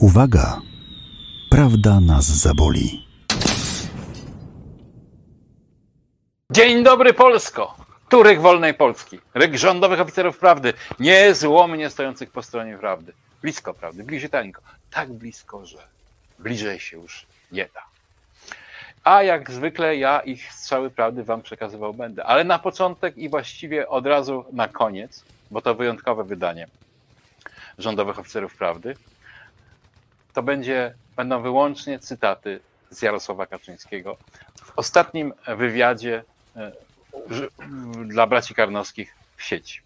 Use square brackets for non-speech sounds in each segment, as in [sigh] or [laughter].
Uwaga! Prawda nas zaboli. Dzień dobry Polsko! Tu ryk wolnej Polski. Ryk rządowych oficerów prawdy, niezłomnie stojących po stronie prawdy. Blisko prawdy, bliziuteńko. Tak blisko, że bliżej się już nie da. A jak zwykle ja ich strzały prawdy wam przekazywał będę. Ale na początek i właściwie od razu na koniec, bo to wyjątkowe wydanie rządowych oficerów prawdy, to będzie, będą wyłącznie cytaty z Jarosława Kaczyńskiego. W ostatnim wywiadzie e, dla braci Karnowskich w sieci.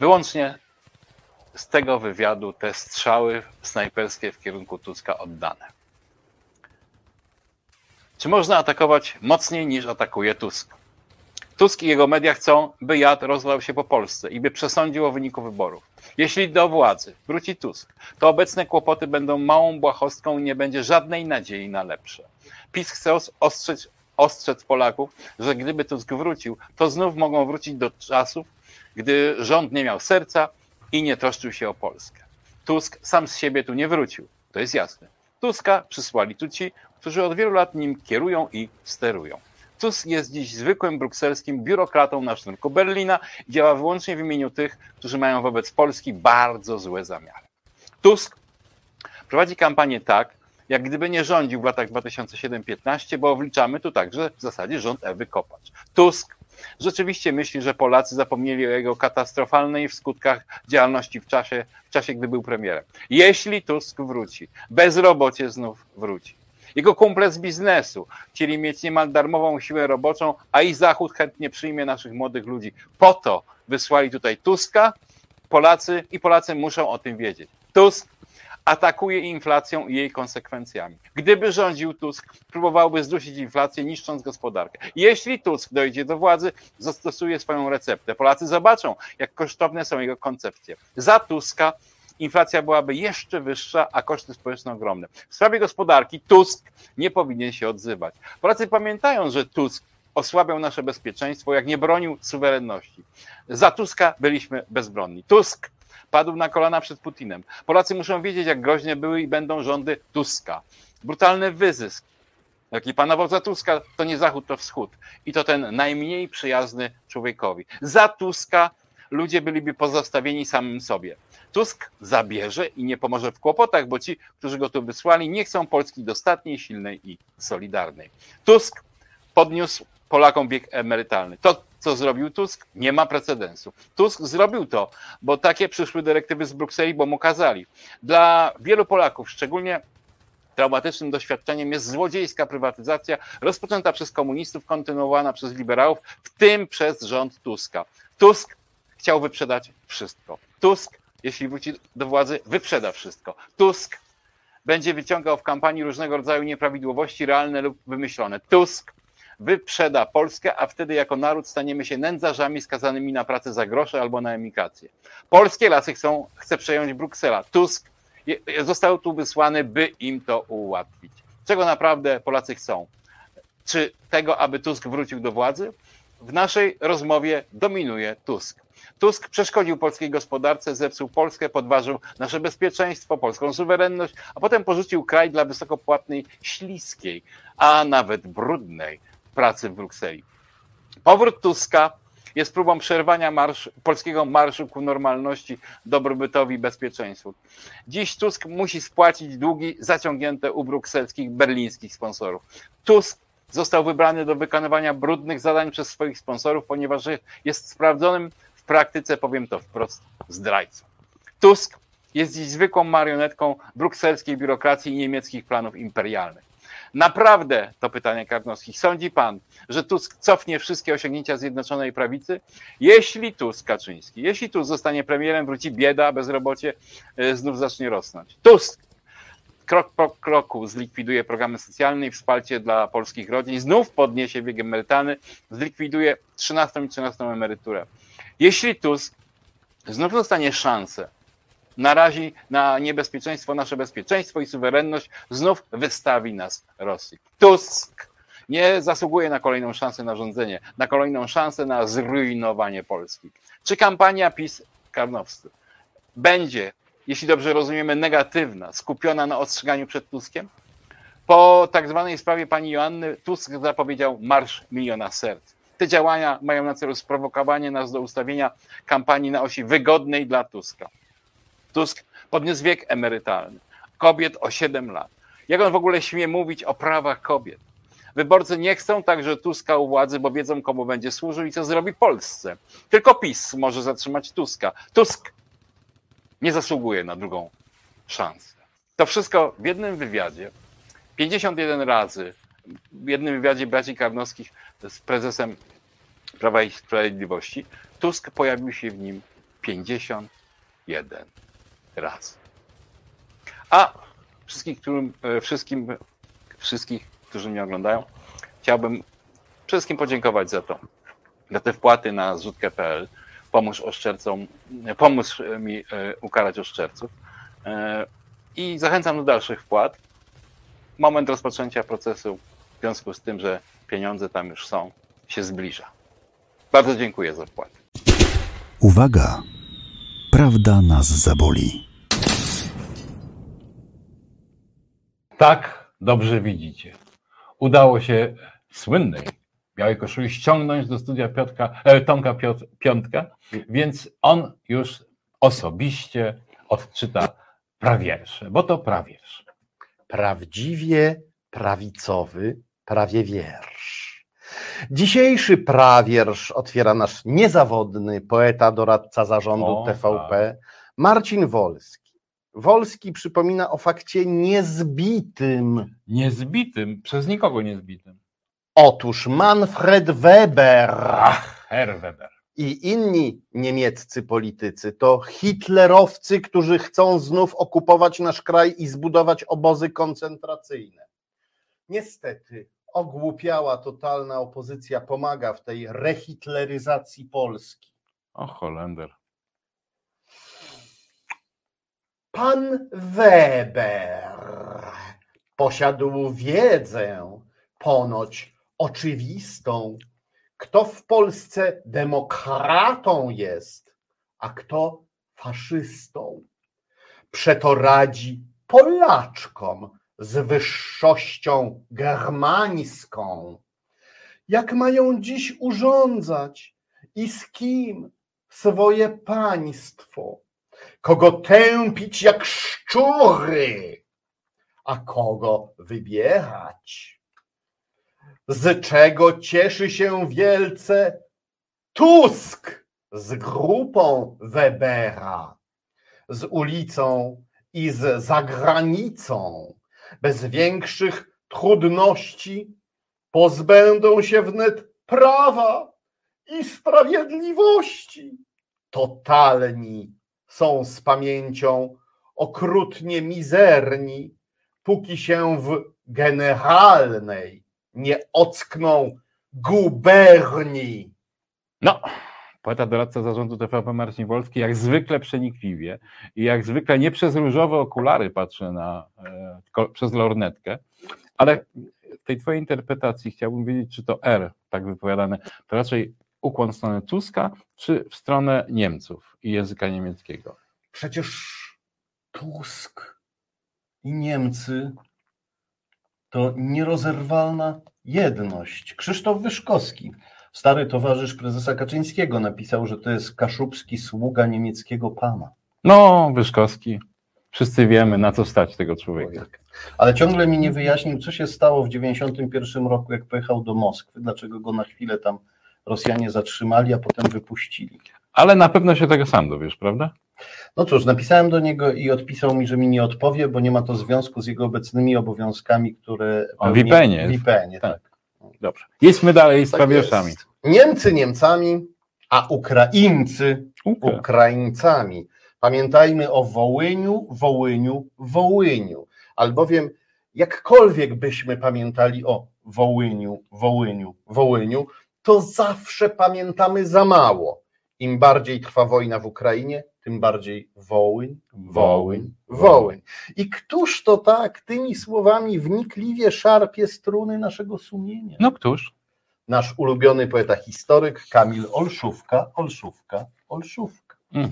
Wyłącznie z tego wywiadu te strzały snajperskie w kierunku Tuska oddane. Czy można atakować mocniej niż atakuje Tusk? Tusk i jego media chcą, by jad rozlał się po Polsce i by przesądził o wyniku wyborów. Jeśli do władzy wróci Tusk, to obecne kłopoty będą małą błahostką i nie będzie żadnej nadziei na lepsze. PiS chce ostrzec, ostrzec Polaków, że gdyby Tusk wrócił, to znów mogą wrócić do czasów, gdy rząd nie miał serca i nie troszczył się o Polskę. Tusk sam z siebie tu nie wrócił, to jest jasne. Tuska przysłali tu ci, którzy od wielu lat nim kierują i sterują. Tusk jest dziś zwykłym brukselskim biurokratą na sznurku Berlina i działa wyłącznie w imieniu tych, którzy mają wobec Polski bardzo złe zamiary. Tusk prowadzi kampanię tak, jak gdyby nie rządził w latach 2007-15, bo wliczamy tu także w zasadzie rząd Ewy Kopacz. Tusk rzeczywiście myśli, że Polacy zapomnieli o jego katastrofalnej w skutkach działalności w czasie, w czasie, gdy był premierem. Jeśli Tusk wróci, bezrobocie znów wróci. Jego kumple z biznesu chcieli mieć niemal darmową siłę roboczą, a i Zachód chętnie przyjmie naszych młodych ludzi. Po to wysłali tutaj Tuska, Polacy i Polacy muszą o tym wiedzieć. Tusk atakuje inflacją i jej konsekwencjami. Gdyby rządził Tusk, próbowałby zdusić inflację, niszcząc gospodarkę. Jeśli Tusk dojdzie do władzy, zastosuje swoją receptę. Polacy zobaczą, jak kosztowne są jego koncepcje. Za Tuska inflacja byłaby jeszcze wyższa, a koszty społeczne ogromne. W sprawie gospodarki Tusk nie powinien się odzywać. Polacy pamiętają, że Tusk osłabiał nasze bezpieczeństwo, jak nie bronił suwerenności. Za Tuska byliśmy bezbronni. Tusk padł na kolana przed Putinem. Polacy muszą wiedzieć, jak groźne były i będą rządy Tuska. Brutalny wyzysk, jaki panował za Tuska, to nie Zachód, to Wschód. I to ten najmniej przyjazny człowiekowi. Za Tuska ludzie byliby pozostawieni samym sobie. Tusk zabierze i nie pomoże w kłopotach, bo ci, którzy go tu wysłali, nie chcą Polski dostatniej, silnej i solidarnej. Tusk podniósł Polakom wiek emerytalny. To, co zrobił Tusk, nie ma precedensu. Tusk zrobił to, bo takie przyszły dyrektywy z Brukseli, bo mu kazali. Dla wielu Polaków, szczególnie traumatycznym doświadczeniem jest złodziejska prywatyzacja rozpoczęta przez komunistów, kontynuowana przez liberałów, w tym przez rząd Tuska. Tusk chciał wyprzedać wszystko. Tusk, jeśli wróci do władzy, wyprzeda wszystko. Tusk będzie wyciągał w kampanii różnego rodzaju nieprawidłowości realne lub wymyślone. Tusk wyprzeda Polskę, a wtedy jako naród staniemy się nędzarzami skazanymi na pracę za grosze albo na emigrację. Polskie lasy chcą, chce przejąć Bruksela. Tusk został tu wysłany, by im to ułatwić. Czego naprawdę Polacy chcą? Czy tego, aby Tusk wrócił do władzy? W naszej rozmowie dominuje Tusk. Tusk przeszkodził polskiej gospodarce, zepsuł Polskę, podważył nasze bezpieczeństwo, polską suwerenność, a potem porzucił kraj dla wysokopłatnej, śliskiej, a nawet brudnej pracy w Brukseli. Powrót Tuska jest próbą przerwania polskiego marszu ku normalności, dobrobytowi i bezpieczeństwu. Dziś Tusk musi spłacić długi zaciągnięte u brukselskich, berlińskich sponsorów. Tusk został wybrany do wykonywania brudnych zadań przez swoich sponsorów, ponieważ jest sprawdzonym w praktyce, powiem to wprost, zdrajcą. Tusk jest dziś zwykłą marionetką brukselskiej biurokracji i niemieckich planów imperialnych. Naprawdę, to pytanie Karnowski, sądzi pan, że Tusk cofnie wszystkie osiągnięcia Zjednoczonej Prawicy? Jeśli Tusk, Kaczyński, jeśli Tusk zostanie premierem, wróci bieda, bezrobocie e, znów zacznie rosnąć. Tusk krok po kroku zlikwiduje programy socjalne i wsparcie dla polskich rodzin, znów podniesie wiek emerytalny, zlikwiduje 13 i 13 emeryturę. Jeśli Tusk znów dostanie szansę narazi na niebezpieczeństwo nasze bezpieczeństwo i suwerenność, znów wystawi nas Rosji. Tusk nie zasługuje na kolejną szansę na rządzenie, na kolejną szansę na zrujnowanie Polski. Czy kampania PiS Karnowscy będzie jeśli dobrze rozumiemy, negatywna, skupiona na ostrzeganiu przed Tuskiem. Po tak zwanej sprawie pani Joanny Tusk zapowiedział Marsz Miliona Serc. Te działania mają na celu sprowokowanie nas do ustawienia kampanii na osi wygodnej dla Tuska. Tusk podniósł wiek emerytalny kobiet o 7 lat. Jak on w ogóle śmie mówić o prawach kobiet? Wyborcy nie chcą także Tuska u władzy, bo wiedzą, komu będzie służył i co zrobi Polsce. Tylko PiS może zatrzymać Tuska. Tusk nie zasługuje na drugą szansę. To wszystko w jednym wywiadzie, 51 razy, w jednym wywiadzie braci Karnowskich z prezesem Prawa i Sprawiedliwości, Tusk pojawił się w nim 51 razy. A wszystkich, którym, e, wszystkim, wszystkich, którzy mnie oglądają, chciałbym wszystkim podziękować za to, za te wpłaty na zrzutkę.pl. Pomóż oszczercom, pomóż mi e, ukarać oszczerców. E, I zachęcam do dalszych wpłat. Moment rozpoczęcia procesu w związku z tym, że pieniądze tam już są, się zbliża. Bardzo dziękuję za wpłatę. Uwaga! Prawda nas zaboli. Tak, dobrze widzicie. Udało się słynnej białej koszuli ściągnąć do studia Piotka, e, Tomka Piot, Piątka, więc on już osobiście odczyta prawiersze, bo to prawiersz. Prawdziwie prawicowy prawie wiersz. Dzisiejszy prawiersz otwiera nasz niezawodny poeta, doradca zarządu O, TVP, Marcin Wolski. Wolski przypomina o fakcie niezbitym. Niezbitym, przez nikogo niezbitym. Otóż Manfred Weber Herr Weber. i inni niemieccy politycy to hitlerowcy, którzy chcą znów okupować nasz kraj i zbudować obozy koncentracyjne. Niestety, ogłupiała totalna opozycja pomaga w tej rehitleryzacji Polski. O, Holender. Pan Weber posiadł wiedzę, ponoć oczywistą, kto w Polsce demokratą jest, a kto faszystą. Przeto radzi Polaczkom z wyższością germańską, jak mają dziś urządzać i z kim swoje państwo, kogo tępić jak szczury, a kogo wybierać. Z czego cieszy się wielce Tusk z grupą Webera, z ulicą i z zagranicą, bez większych trudności pozbędą się wnet prawa i sprawiedliwości. Totalni są z pamięcią okrutnie mizerni, póki się w generalnej nie ockną guberni. No, poeta doradca zarządu TVP Marcin Wolski jak zwykle przenikliwie i jak zwykle nie przez różowe okulary patrzę na, e, przez lornetkę, ale w tej twojej interpretacji chciałbym wiedzieć, czy to R, tak wypowiadane, to raczej ukłon w stronę Tuska, czy w stronę Niemców i języka niemieckiego? Przecież Tusk i Niemcy to nierozerwalna jedność. Krzysztof Wyszkowski, stary towarzysz prezesa Kaczyńskiego, napisał, że to jest kaszubski sługa niemieckiego pana. No, Wyszkowski, wszyscy wiemy, na co stać tego człowieka. Ale ciągle mi nie wyjaśnił, co się stało w 91 roku, jak pojechał do Moskwy, dlaczego go na chwilę tam Rosjanie zatrzymali, a potem wypuścili. Ale na pewno się tego sam dowiesz, prawda? No cóż, napisałem do niego i odpisał mi, że mi nie odpowie, bo nie ma to związku z jego obecnymi obowiązkami, które. O, VPN-ie. VPN-ie, tak. Tak. Dobrze. Jedźmy dalej z Tak prawierszami. jest. Niemcy Niemcami, a Ukraińcy Ukra- Ukraińcami. Pamiętajmy o Wołyniu, Wołyniu, Wołyniu. Albowiem jakkolwiek byśmy pamiętali o Wołyniu, Wołyniu, Wołyniu, to zawsze pamiętamy za mało. Im bardziej trwa wojna w Ukrainie, tym bardziej Wołyń, Wołyń, Wołyń. I któż to tak tymi słowami wnikliwie szarpie struny naszego sumienia? No któż? Nasz ulubiony poeta historyk Kamil Olszówka, Olszówka, Olszówka. Mm.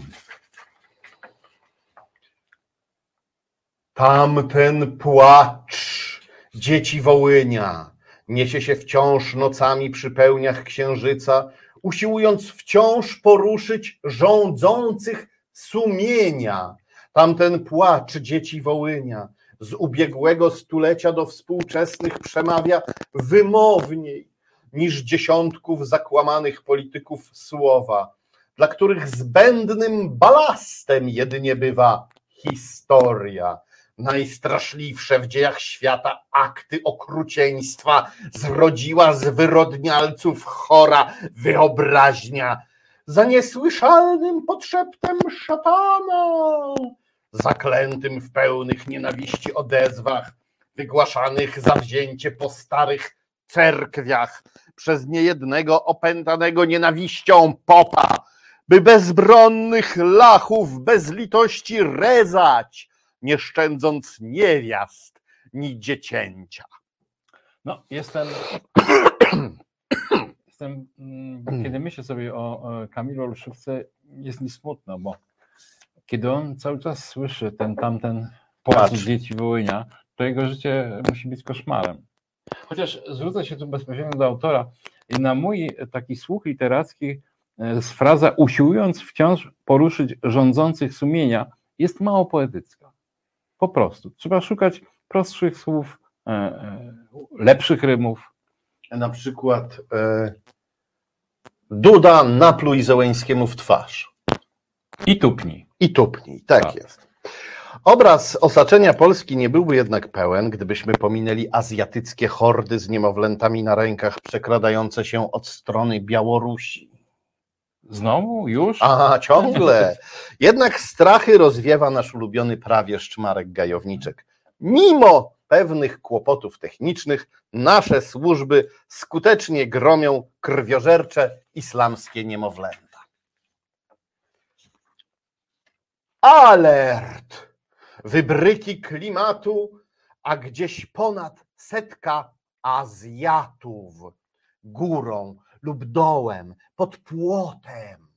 Tamten płacz dzieci Wołynia niesie się wciąż nocami przy pełniach księżyca, usiłując wciąż poruszyć rządzących sumienia. Tamten płacz dzieci Wołynia z ubiegłego stulecia do współczesnych przemawia wymowniej niż dziesiątków zakłamanych polityków słowa, dla których zbędnym balastem jedynie bywa historia. Najstraszliwsze w dziejach świata akty okrucieństwa zrodziła z wyrodnialców chora wyobraźnia za niesłyszalnym podszeptem szatana, zaklętym w pełnych nienawiści odezwach, wygłaszanych zawzięcie po starych cerkwiach przez niejednego opętanego nienawiścią popa, by bezbronnych lachów bez litości rezać, nie szczędząc niewiast ni dziecięcia. No, jestem. Jestem mm, kiedy myślę sobie o, Kamilu Olszówce, jest mi smutno, bo kiedy on cały czas słyszy ten tamten płacz Płacz. dzieci Wołynia, to jego życie musi być koszmarem. Chociaż zwrócę się tu bezpośrednio do autora i na mój taki słuch literacki e, z fraza usiłując wciąż poruszyć rządzących sumienia jest mało poetycka. Po prostu. Trzeba szukać prostszych słów, e, e, lepszych rymów. Na przykład e, Duda napluj Zełęńskiemu w twarz. I tupnij. I tupnij, tak, Tak. jest. Obraz osaczenia Polski nie byłby jednak pełen, gdybyśmy pominęli azjatyckie hordy z niemowlętami na rękach przekradające się od strony Białorusi. Znowu? Już? A, ciągle. [laughs] Jednak strachy rozwiewa nasz ulubiony prawieszcz Marek Gajowniczek. Mimo pewnych kłopotów technicznych, nasze służby skutecznie gromią krwiożercze islamskie niemowlęta. Alert! Wybryki klimatu, a gdzieś ponad setka Azjatów górą lub dołem, pod płotem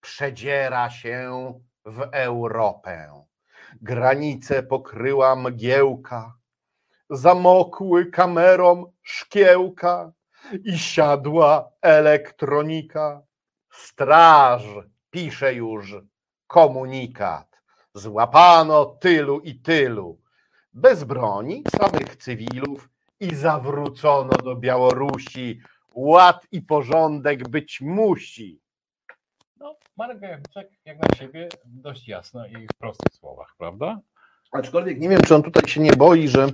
przedziera się w Europę. Granice pokryła mgiełka, zamokły kamerom szkiełka i siadła elektronika. Straż pisze już komunikat. Złapano tylu i tylu. Bez broni, samych cywilów i zawrócono do Białorusi. Ład i porządek być musi. No, Marek jak na siebie dość jasno i w prostych słowach, prawda? Aczkolwiek nie wiem, czy on tutaj się nie boi, że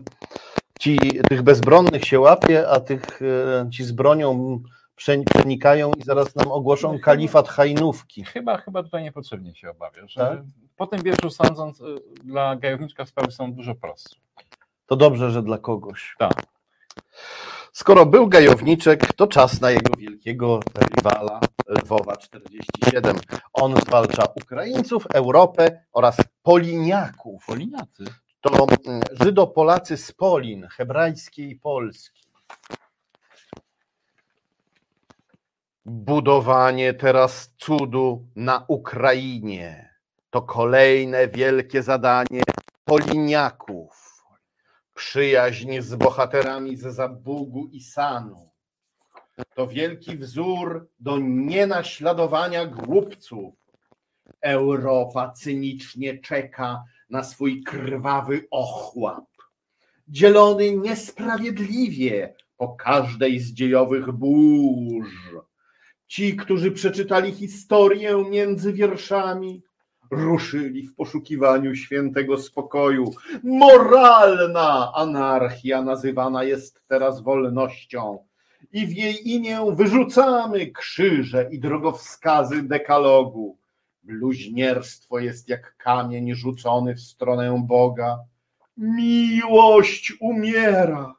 ci tych bezbronnych się łapie, a tych e, ci z bronią prze- przenikają i zaraz nam ogłoszą kalifat hajnówki. Chyba, chyba tutaj niepotrzebnie się obawia, że Tak? po tym wierszu sądząc y, dla Gajowniczka sprawy są dużo prostsze. To dobrze, że dla kogoś. Tak. Skoro był gajowniczek, to czas na jego wielkiego rywala Lwowa 47. On zwalcza Ukraińców, Europę oraz Poliniaków. Poliniacy. To mm, Żydopolacy z Polin, hebrajskiej Polski. Budowanie teraz cudu na Ukrainie to kolejne wielkie zadanie Poliniaków. Przyjaźń z bohaterami z Zabugu i Sanu to wielki wzór do nienaśladowania głupców. Europa cynicznie czeka na swój krwawy ochłap, dzielony niesprawiedliwie po każdej z dziejowych burz. Ci, którzy przeczytali historię między wierszami, ruszyli w poszukiwaniu świętego spokoju. Moralna anarchia nazywana jest teraz wolnością i w jej imię wyrzucamy krzyże i drogowskazy dekalogu. Bluźnierstwo jest jak kamień rzucony w stronę Boga. Miłość umiera,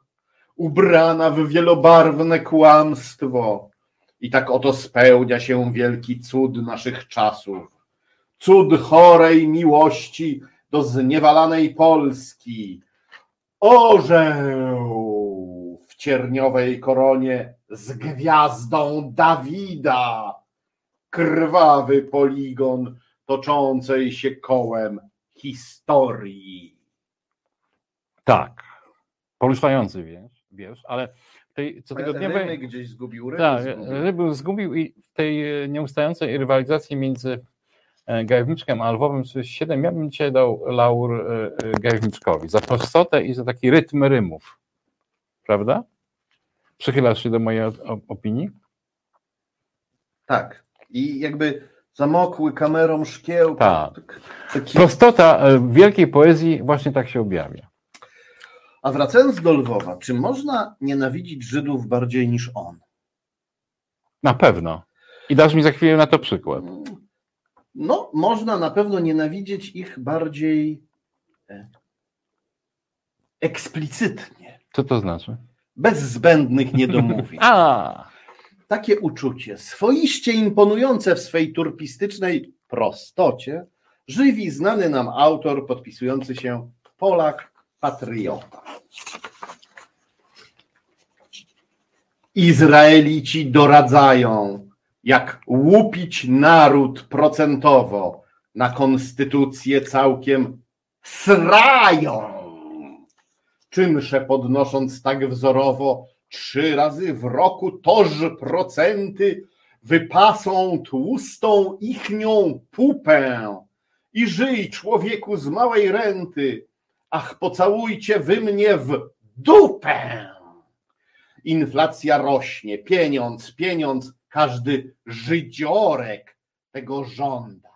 ubrana w wielobarwne kłamstwo. I tak oto spełnia się wielki cud naszych czasów. Cud chorej miłości do zniewalanej Polski. Orzeł w cierniowej koronie z gwiazdą Dawida. Krwawy poligon toczącej się kołem historii. Tak. Poruszający wiersz, wiersz ale tej cotygodniowej... Ryby gdzieś zgubił, ryby Tak, zgubił. ryby zgubił i w tej nieustającej rywalizacji między e, Gajowniczkiem a Lwowem 37 ja bym dzisiaj dał laur e, e, Gajowniczkowi za prostotę i za taki rytm rymów. Prawda? Przychylasz się do mojej opinii? Tak. I jakby zamokły kamerą szkieł. Tak. Taki... Prostota e, wielkiej poezji właśnie tak się objawia. A wracając do Lwowa, czy można nienawidzić Żydów bardziej niż on? Na pewno. I dasz mi za chwilę na to przykład. No, można na pewno nienawidzieć ich bardziej e, eksplicytnie, Co to znaczy? bez zbędnych niedomówień. A, Takie uczucie, swoiście imponujące w swej turpistycznej prostocie, żywi znany nam autor podpisujący się Polak Patriota. Izraelici doradzają, jak łupić naród procentowo, na konstytucję całkiem srają. Czynsze podnosząc tak wzorowo, trzy razy w roku toż procenty wypasą tłustą ichnią pupę. I żyj człowieku z małej renty, ach pocałujcie wy mnie w dupę. Inflacja rośnie, pieniądz, pieniądz, każdy żydziorek tego żąda.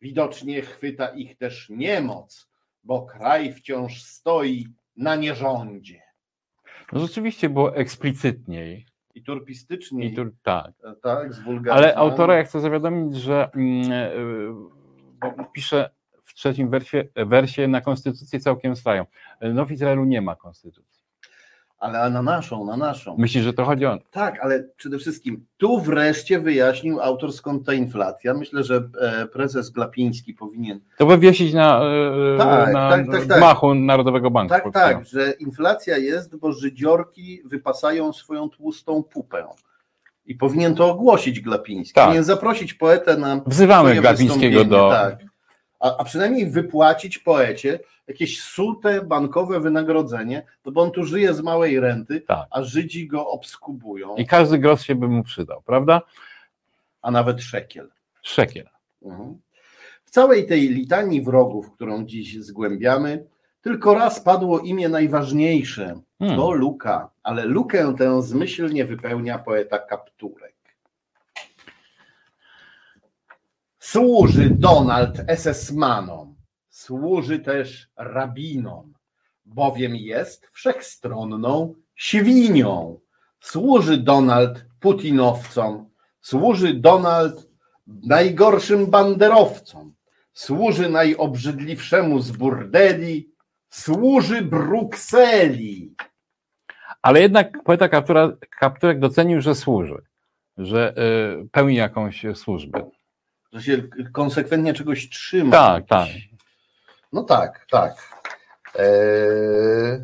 Widocznie chwyta ich też niemoc, bo kraj wciąż stoi na nierządzie. No rzeczywiście było eksplicytniej. I turpistycznie, I tu, tak. tak, z Ale autora ja chcę zawiadomić, że e, bo pisze w trzecim wersie, wersie na konstytucję całkiem strają. No w Izraelu nie ma konstytucji. Ale na naszą, na naszą. Myślisz, że to chodzi o... Tak, ale przede wszystkim tu wreszcie wyjaśnił autor skąd ta inflacja. Myślę, że e, prezes Glapiński powinien. To wywiesić na, e, Tak, na tak, tak, tak. gmachu Narodowego Banku Tak, Polskiego. tak, że inflacja jest, bo żydziorki wypasają swoją tłustą pupę. I powinien to ogłosić Glapiński. Tak. Powinien zaprosić poetę na Wzywamy Glapińskiego do... Tak. A, a przynajmniej wypłacić poecie jakieś sute bankowe wynagrodzenie, no bo on tu żyje z małej renty, Tak. a Żydzi go obskubują, I każdy grosz się by mu przydał, prawda? a nawet szekiel. Szekiel. Mhm. W całej tej litanii wrogów, którą dziś zgłębiamy, tylko raz padło imię najważniejsze. Hmm. To Luka, ale lukę tę zmyślnie wypełnia poeta Kapturek. Służy Donald SS-manom, służy też rabinom, bowiem jest wszechstronną świnią. Służy Donald putinowcom, służy Donald najgorszym banderowcom, służy najobrzydliwszemu z burdeli, służy Brukseli. Ale jednak poeta Kapturek docenił, że służy, że y, pełni jakąś służbę. Że się konsekwentnie czegoś trzyma. Tak, tak. No tak, tak. Eee,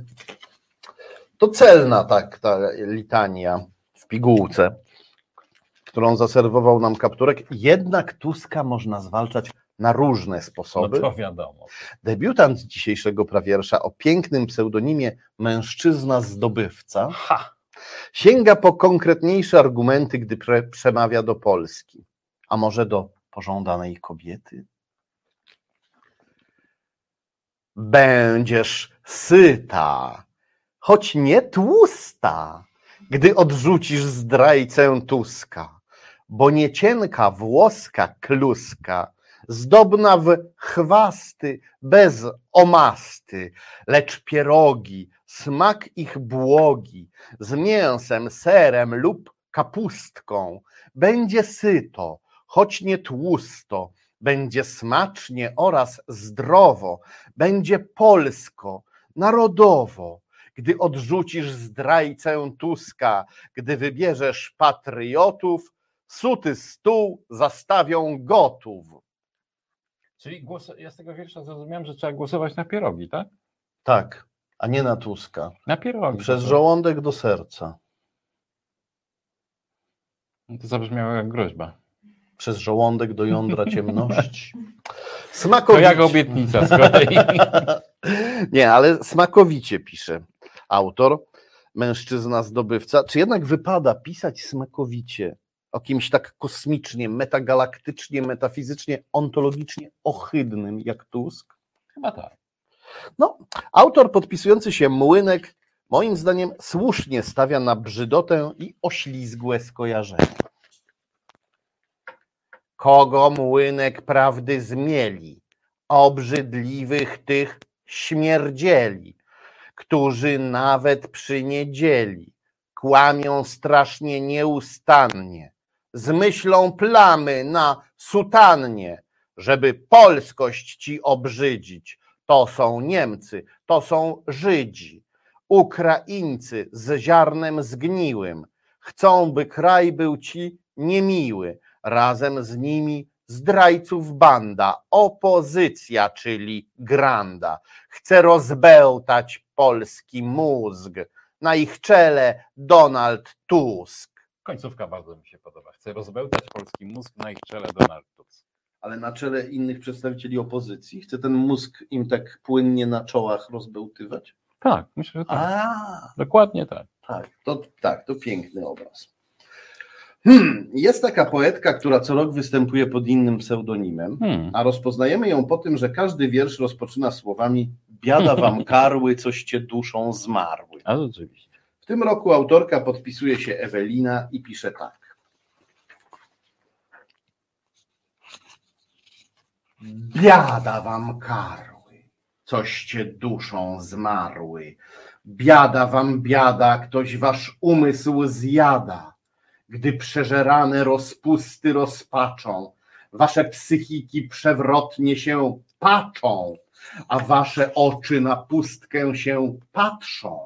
to celna tak ta litania w pigułce, którą zaserwował nam kapturek. Jednak Tuska można zwalczać na różne No sposoby. to wiadomo. Debiutant dzisiejszego prawiersza o pięknym pseudonimie Mężczyzna Zdobywca Ha! sięga po konkretniejsze argumenty, gdy przemawia do Polski. A może do pożądanej kobiety? Będziesz syta, choć nie tłusta, gdy odrzucisz zdrajcę Tuska, bo nie cienka włoska kluska, zdobna w chwasty, bez omasty, lecz pierogi, smak ich błogi, z mięsem, serem lub kapustką. Będzie syto, choć nie tłusto, będzie smacznie oraz zdrowo, będzie polsko, narodowo. Gdy odrzucisz zdrajcę Tuska, gdy wybierzesz patriotów, suty stół zastawią gotów. Czyli głos, ja z tego wiersza zrozumiałem, że trzeba głosować na pierogi, tak? Tak, a nie na Tuska. Na pierogi. Przez to, żołądek do serca. to zabrzmiało jak groźba. Przez żołądek do jądra [laughs] ciemności. To Smakowicie. jak obietnica z kolei. [laughs] Nie, ale smakowicie pisze autor, mężczyzna zdobywca. Czy jednak wypada pisać smakowicie o kimś tak kosmicznie, metagalaktycznie, metafizycznie, ontologicznie ohydnym jak Tusk? Chyba tak. No, autor podpisujący się Młynek, moim zdaniem, słusznie stawia na brzydotę i oślizgłe skojarzenia. Kogo Młynek prawdy zmieli? Obrzydliwych tych śmierdzieli, którzy nawet przy niedzieli kłamią strasznie nieustannie, z myślą plamy na sutannie, żeby polskość ci obrzydzić, to są Niemcy, to są Żydzi, Ukraińcy z ziarnem zgniłym. Chcą, by kraj był ci niemiły. Razem z nimi zdrajców banda, opozycja, czyli granda. Chce rozbełtać polski mózg. Na ich czele Donald Tusk. Końcówka bardzo mi się podoba. Chcę rozbełtać polski mózg na ich czele Donald Tusk. Ale na czele innych przedstawicieli opozycji chce ten mózg im tak płynnie na czołach rozbełtywać? Tak, myślę, że tak. A, Dokładnie tak. Tak, to, tak, to piękny obraz. Hmm, jest taka poetka, która co rok występuje pod innym pseudonimem, Hmm. a rozpoznajemy ją po tym, że każdy wiersz rozpoczyna słowami Biada wam [laughs] karły, coście duszą zmarły. A rzeczywiście. W tym roku autorka podpisuje się Ewelina i pisze tak. Biada wam karły, coście duszą zmarły. Biada wam biada, ktoś wasz umysł zjada, gdy przeżerane rozpusty rozpaczą, wasze psychiki przewrotnie się paczą, a wasze oczy na pustkę się patrzą.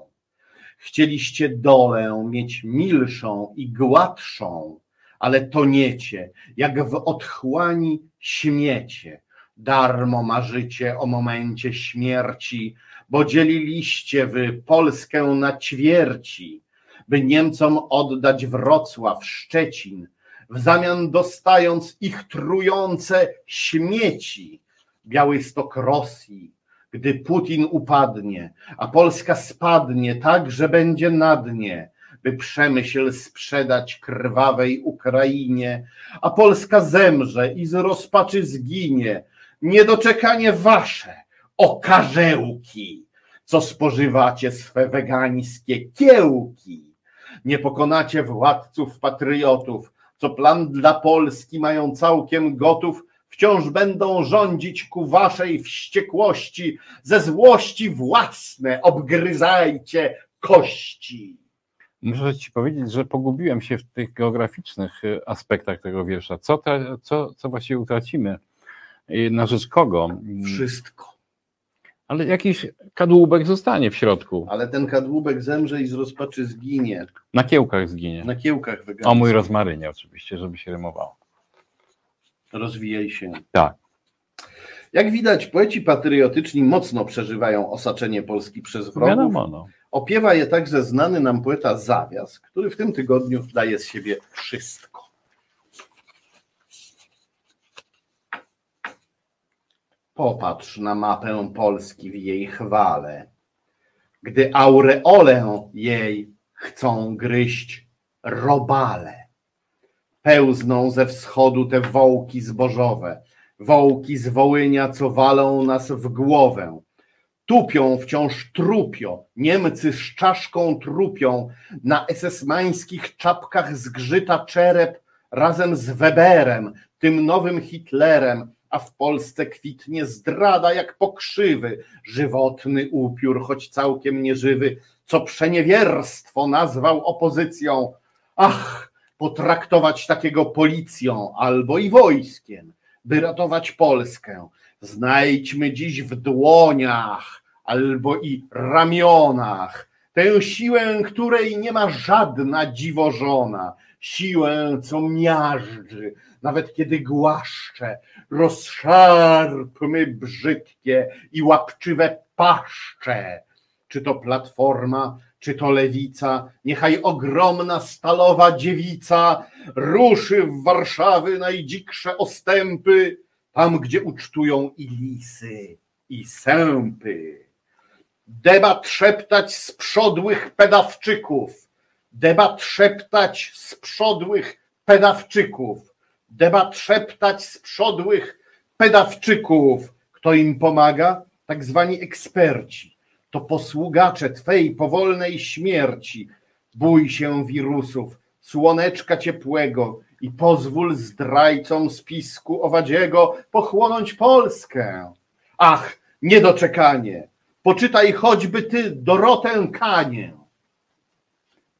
Chcieliście dolę mieć milszą i gładszą, ale toniecie, jak w otchłani śmiecie. Darmo marzycie o momencie śmierci, bo dzieliliście wy Polskę na ćwierci, by Niemcom oddać Wrocław, Szczecin, w zamian dostając ich trujące śmieci. Białystok Rosji, gdy Putin upadnie, a Polska spadnie tak, że będzie na dnie, by przemyśl sprzedać krwawej Ukrainie, a Polska zemrze i z rozpaczy zginie. Niedoczekanie wasze, okarzełki, co spożywacie swe wegańskie kiełki. Nie pokonacie władców patriotów, co plan dla Polski mają całkiem gotów, wciąż będą rządzić ku waszej wściekłości, ze złości własne obgryzajcie kości. Muszę ci powiedzieć, że pogubiłem się w tych geograficznych y, aspektach tego wiersza. Co, te, co, co właściwie utracimy? I Na rzecz kogo? Wszystko. Ale jakiś kadłubek zostanie w środku. Ale ten kadłubek zemrze i z rozpaczy zginie. Na kiełkach zginie. Na kiełkach wegańskich. O mój rozmarynie oczywiście, żeby się rymowało. Rozwijaj się. Tak. Jak widać, poeci patriotyczni mocno przeżywają osaczenie Polski przez wrogów. Wiadomo, no. Opiewa je także znany nam poeta Zawias, który w tym tygodniu daje z siebie wszystko. Popatrz na mapę Polski w jej chwale. Gdy aureolę jej chcą gryźć robale. Pełzną ze wschodu te wołki zbożowe, wołki z Wołynia, co walą nas w głowę. Tupią wciąż trupio, Niemcy z czaszką trupią, na esesmańskich czapkach zgrzyta czerep razem z Weberem, tym nowym Hitlerem, a w Polsce kwitnie zdrada jak pokrzywy, żywotny upiór, choć całkiem nieżywy, co przeniewierstwo nazwał opozycją. Ach, potraktować takiego policją albo i wojskiem, by ratować Polskę. Znajdźmy dziś w dłoniach albo i ramionach tę siłę, której nie ma żadna dziwożona, siłę, co miażdży, nawet kiedy głaszcze, rozszarpmy brzydkie i łapczywe paszcze. Czy to platforma, czy to lewica, niechaj ogromna stalowa dziewica ruszy w Warszawy najdziksze ostępy, tam gdzie ucztują i lisy, i sępy. Debat szeptać z przodłych pedawczyków, debat szeptać z przodłych pedawczyków, debat szeptać z przodłych pedawczyków. Kto im pomaga? Tak zwani eksperci. To posługacze Twej powolnej śmierci. Bój się wirusów, słoneczka ciepłego i pozwól zdrajcom spisku owadziego pochłonąć Polskę. Ach, niedoczekanie! Poczytaj choćby ty Dorotę Kanie.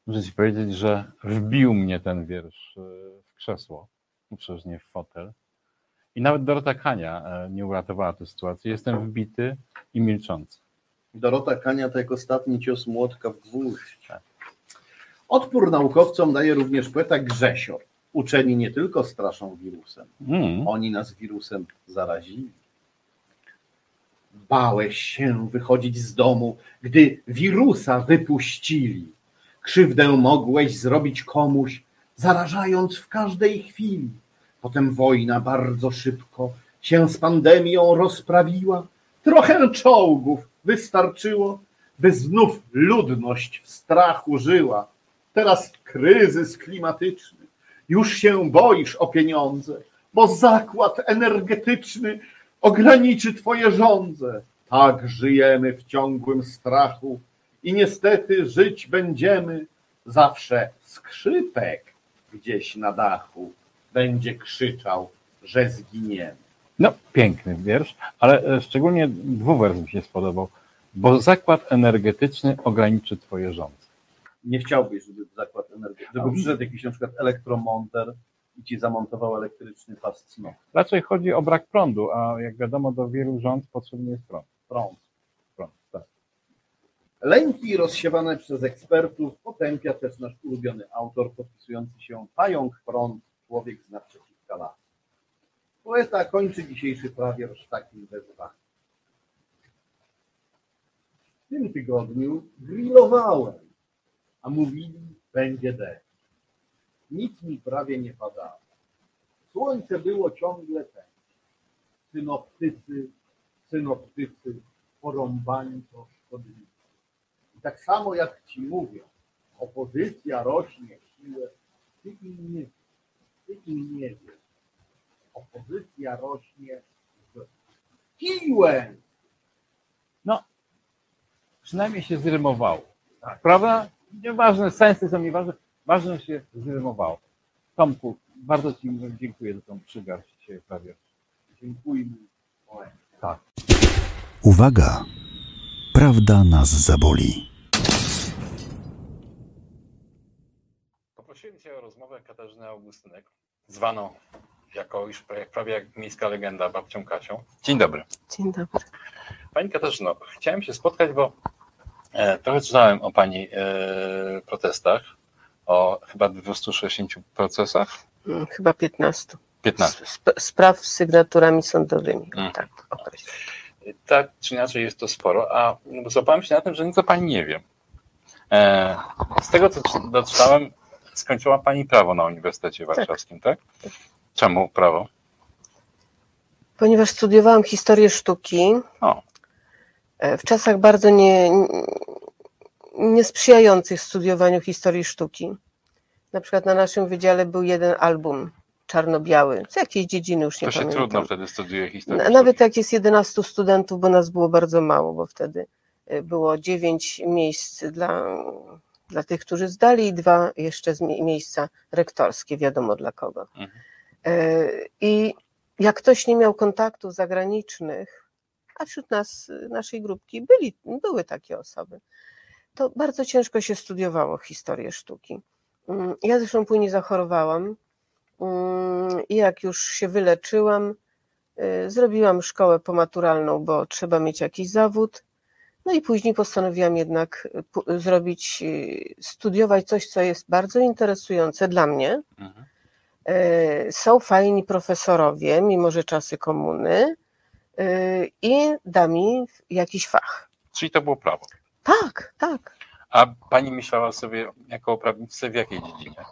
Muszę ci powiedzieć, że wbił mnie ten wiersz e, w krzesło, przecież nie w fotel. I nawet Dorota Kania e, nie uratowała tej sytuacji. Jestem wbity i milczący. Dorota Kania to jak ostatni cios młotka w gwóźdź. Odpór naukowcom daje również poeta Grzesior. Uczeni nie tylko straszą wirusem, Mm. oni nas wirusem zarazili. Bałeś się wychodzić z domu, gdy wirusa wypuścili. Krzywdę mogłeś zrobić komuś, zarażając w każdej chwili. Potem wojna bardzo szybko się z pandemią rozprawiła. Trochę czołgów wystarczyło, by znów ludność w strachu żyła. Teraz kryzys klimatyczny. Już się boisz o pieniądze, bo zakład energetyczny ograniczy twoje żądze. Tak żyjemy w ciągłym strachu i niestety żyć będziemy zawsze skrzypek gdzieś na dachu będzie krzyczał, że zginiemy. No, piękny wiersz, ale e, szczególnie dwuwers mi się spodobał, bo zakład energetyczny ograniczy twoje rządze. Nie chciałbyś, żeby zakład energetyczny, żeby przyszedł jakiś na przykład elektromonter i ci zamontował elektryczny pas cnoku. Raczej chodzi o brak prądu, a jak wiadomo do wielu rząd potrzebny jest prąd. Prąd. Lęki rozsiewane przez ekspertów potępia też nasz ulubiony autor podpisujący się Pająk Front, człowiek z naprzeciwka lasu. Poeta kończy dzisiejszy prawiersz takim wezwaniem. W tym tygodniu grillowałem, a mówili będzie deszcz. Nic mi prawie nie padało. Słońce było ciągle ten. Synoptycy, synoptycy, porąbani to szkodliwi. I tak samo jak ci mówią, opozycja rośnie w siłę, ty im nie wiesz, ty im nie wiesz. Opozycja rośnie w siłę. Przynajmniej się zrymowało. Prawda? Nieważne, sensy są nieważne, ważne że się zrymowało. Tomku, bardzo Ci dziękuję za tą przygarść prawie. Dziękujmy. Tak. Uwaga! Prawda nas zaboli. Poprosiłem dzisiaj o rozmowę Katarzynę Augustynek, zwaną jako już prawie, jak miejska legenda babcią Kasią. Dzień dobry. Dzień dobry. Pani Katarzyno, chciałem się spotkać, bo e, trochę czytałem o Pani e, protestach, o chyba 260 procesach, Mm, Chyba 15. 15. Sp- spraw z sygnaturami sądowymi. Mhm. Tak, określę. Tak czy inaczej jest to sporo, a złapałem się na tym, że nic o Pani nie wiem. E, z tego, co czy- doczytałem, skończyła Pani prawo na Uniwersytecie Warszawskim, tak? Czemu prawo? Ponieważ studiowałam historię sztuki O. e, w czasach bardzo nie, niesprzyjających studiowaniu historii sztuki. Na przykład na naszym wydziale był jeden album czarno-biały, z jakiejś dziedziny już nie To się pamiętam. trudno wtedy studiuje historię. Na- Nawet jak jest 11 studentów, bo nas było bardzo mało, bo wtedy y, było 9 miejsc dla, dla tych, którzy zdali i dwa jeszcze miejsca rektorskie, wiadomo dla kogo. Mhm. Y, I jak ktoś nie miał kontaktów zagranicznych, a wśród nas, naszej grupki byli, były takie osoby, to bardzo ciężko się studiowało historię sztuki. Mm, Ja zresztą później zachorowałam i jak już się wyleczyłam, y, zrobiłam szkołę pomaturalną, bo trzeba mieć jakiś zawód. No i później postanowiłam jednak y, zrobić, y, studiować coś, co jest bardzo interesujące dla mnie. Mhm. Są fajni profesorowie, mimo że czasy komuny, i da mi jakiś fach. Czyli to było prawo. Tak, tak. A pani myślała sobie jako o prawniczce w jakiej dziedzinie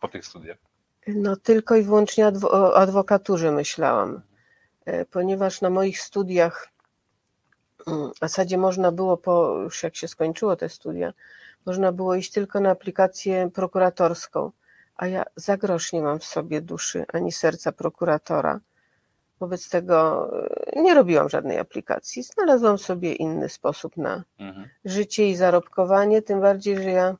po tych studiach? No tylko i wyłącznie adwo- o adwokaturze myślałam, E, ponieważ na moich studiach mm, w zasadzie można było, po, już jak się skończyło te studia, można było iść tylko na aplikację prokuratorską, a ja za grosz nie mam w sobie duszy ani serca prokuratora. Wobec tego e, nie robiłam żadnej aplikacji. Znalazłam sobie inny sposób na Mhm. życie i zarobkowanie, tym bardziej, że ja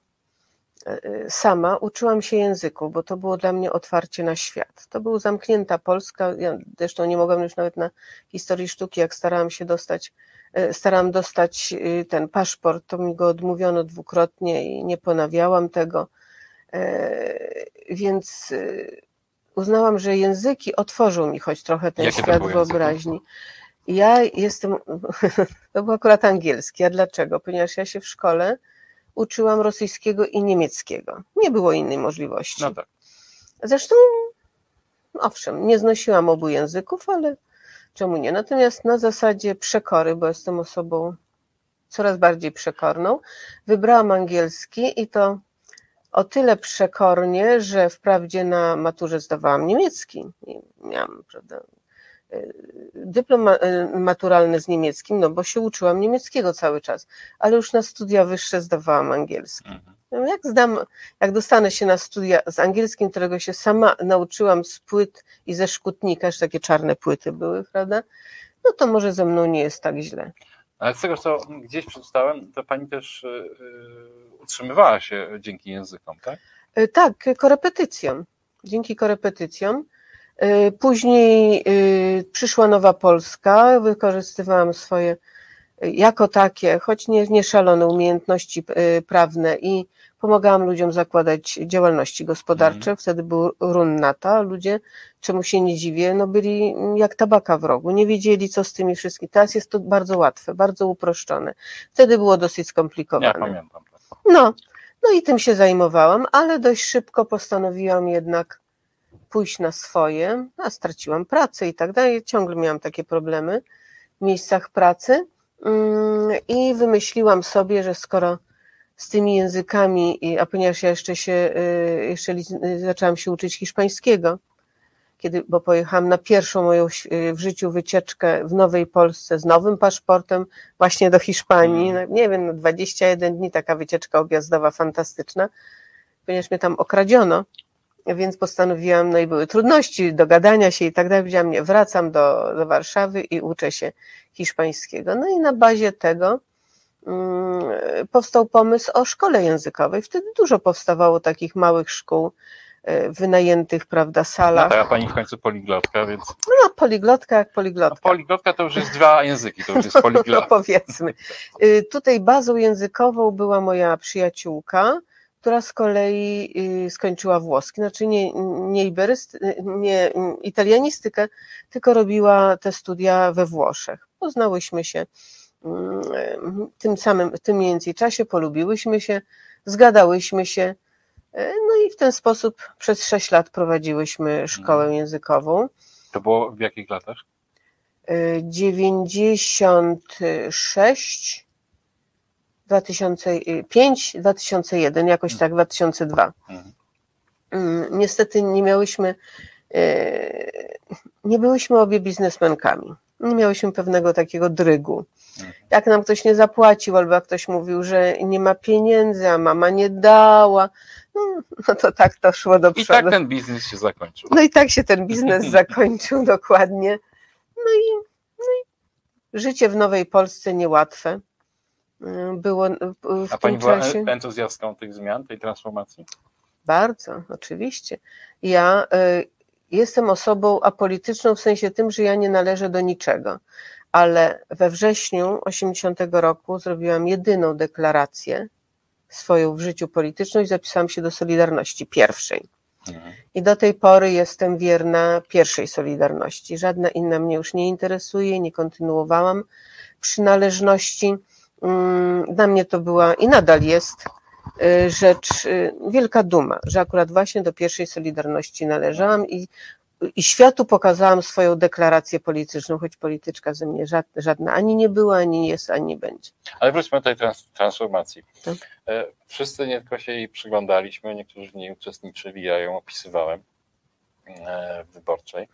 sama uczyłam się języków, bo to było dla mnie otwarcie na świat. To była zamknięta Polska, ja zresztą nie mogłam już nawet na historii sztuki, jak starałam się dostać, e, starałam dostać e, ten paszport, to mi go odmówiono dwukrotnie i nie ponawiałam tego, E, więc uznałam, że języki otworzą mi choć trochę ten Jakie świat wyobraźni. Ja jestem, [laughs] to był akurat angielski, a dlaczego? Ponieważ ja się w szkole uczyłam rosyjskiego i niemieckiego. Nie było innej możliwości. No tak. Zresztą, owszem, nie znosiłam obu języków, ale czemu nie? Natomiast na zasadzie przekory, bo jestem osobą coraz bardziej przekorną, wybrałam angielski i to o tyle przekornie, że wprawdzie na maturze zdawałam niemiecki. I miałam, prawda, dyplom y, maturalny z niemieckim, no bo się uczyłam niemieckiego cały czas, ale już na studia wyższe zdawałam angielski. Mhm. No, Jak zdam, jak dostanę się na studia z angielskim, którego się sama nauczyłam z płyt i ze szkutnika, że takie czarne płyty były, prawda? No to może ze mną nie jest tak źle. Ale z tego, co gdzieś przeczytałem, to pani też y, y, utrzymywała się dzięki językom, tak? Y, Tak, korepetycjom. Dzięki korepetycjom. Y, Później y, przyszła Nowa Polska, wykorzystywałam swoje y, jako takie, choć nie, nie szalone umiejętności prawne i pomagałam ludziom zakładać działalności gospodarcze. Wtedy był run nata. Ludzie, czemu się nie dziwię, no byli jak tabaka w rogu. Nie wiedzieli, co z tymi wszystkimi. Teraz jest to bardzo łatwe, bardzo uproszczone. Wtedy było dosyć skomplikowane. Ja pamiętam. No, no i tym się zajmowałam, ale dość szybko postanowiłam jednak pójść na swoje, a straciłam pracę i tak dalej. Ciągle miałam takie problemy w miejscach pracy Mm, i wymyśliłam sobie, że skoro z tymi językami, a ponieważ ja jeszcze się, y, jeszcze y, zaczęłam się uczyć hiszpańskiego, kiedy, bo pojechałam na pierwszą moją y, w życiu wycieczkę w Nowej Polsce z nowym paszportem właśnie do Hiszpanii. No, nie wiem, no 21 dni taka wycieczka objazdowa fantastyczna, ponieważ mnie tam okradziono, więc postanowiłam, no i były trudności dogadania się i tak dalej. Powiedziałam, nie, wracam do, do Warszawy i uczę się hiszpańskiego. No i na bazie tego mm, powstał pomysł o szkole językowej. Wtedy dużo powstawało takich małych szkół e, wynajętych, prawda, No salach. tak, a pani w końcu poliglotka, więc No, poliglotka jak no, poliglotka. poliglotka to już jest dwa języki, to już jest [laughs] No poliglotka. powiedzmy. Y, Tutaj bazą językową była moja przyjaciółka, która z kolei y, skończyła włoski, znaczy nie, nie, iberyst, nie italianistykę, tylko robiła te studia we Włoszech. Poznałyśmy się mm, w tym samym, w tym czasie, polubiłyśmy się, zgadałyśmy się, y, no i w ten sposób przez sześć lat prowadziłyśmy szkołę językową. To było w jakich latach? Y, 96, 2005, 2001, jakoś tak, 2002. Mhm. Mm, Niestety nie miałyśmy, y, nie byłyśmy obie biznesmenkami. Nie miałyśmy pewnego takiego drygu. Mhm. Jak nam ktoś nie zapłacił, albo jak ktoś mówił, że nie ma pieniędzy, a mama nie dała, no, no to tak to szło do I przodu. tak ten biznes się zakończył. No i tak się ten biznes [laughs] zakończył dokładnie. No i, no i życie w Nowej Polsce niełatwe. Y, Było w A pani była czasie. entuzjastką tych zmian, tej transformacji? Bardzo, oczywiście. Ja y, jestem osobą apolityczną w sensie tym, że ja nie należę do niczego. Ale we wrześniu 80 roku zrobiłam jedyną deklarację swoją w życiu polityczną i zapisałam się do Solidarności pierwszej. Mhm. I do tej pory jestem wierna pierwszej Solidarności. Żadna inna mnie już nie interesuje, nie kontynuowałam przynależności. Mm, Dla mnie to była i nadal jest y, rzecz, y, wielka duma, że akurat właśnie do pierwszej Solidarności należałam i i światu pokazałam swoją deklarację polityczną, choć polityczka ze mnie żadna, żadna ani nie była, ani nie jest, ani nie będzie. Ale wróćmy do tej trans transformacji. Tak. E, Wszyscy nie tylko się jej przyglądaliśmy, niektórzy w niej uczestniczyli, ja ją opisywałem e, wyborczej.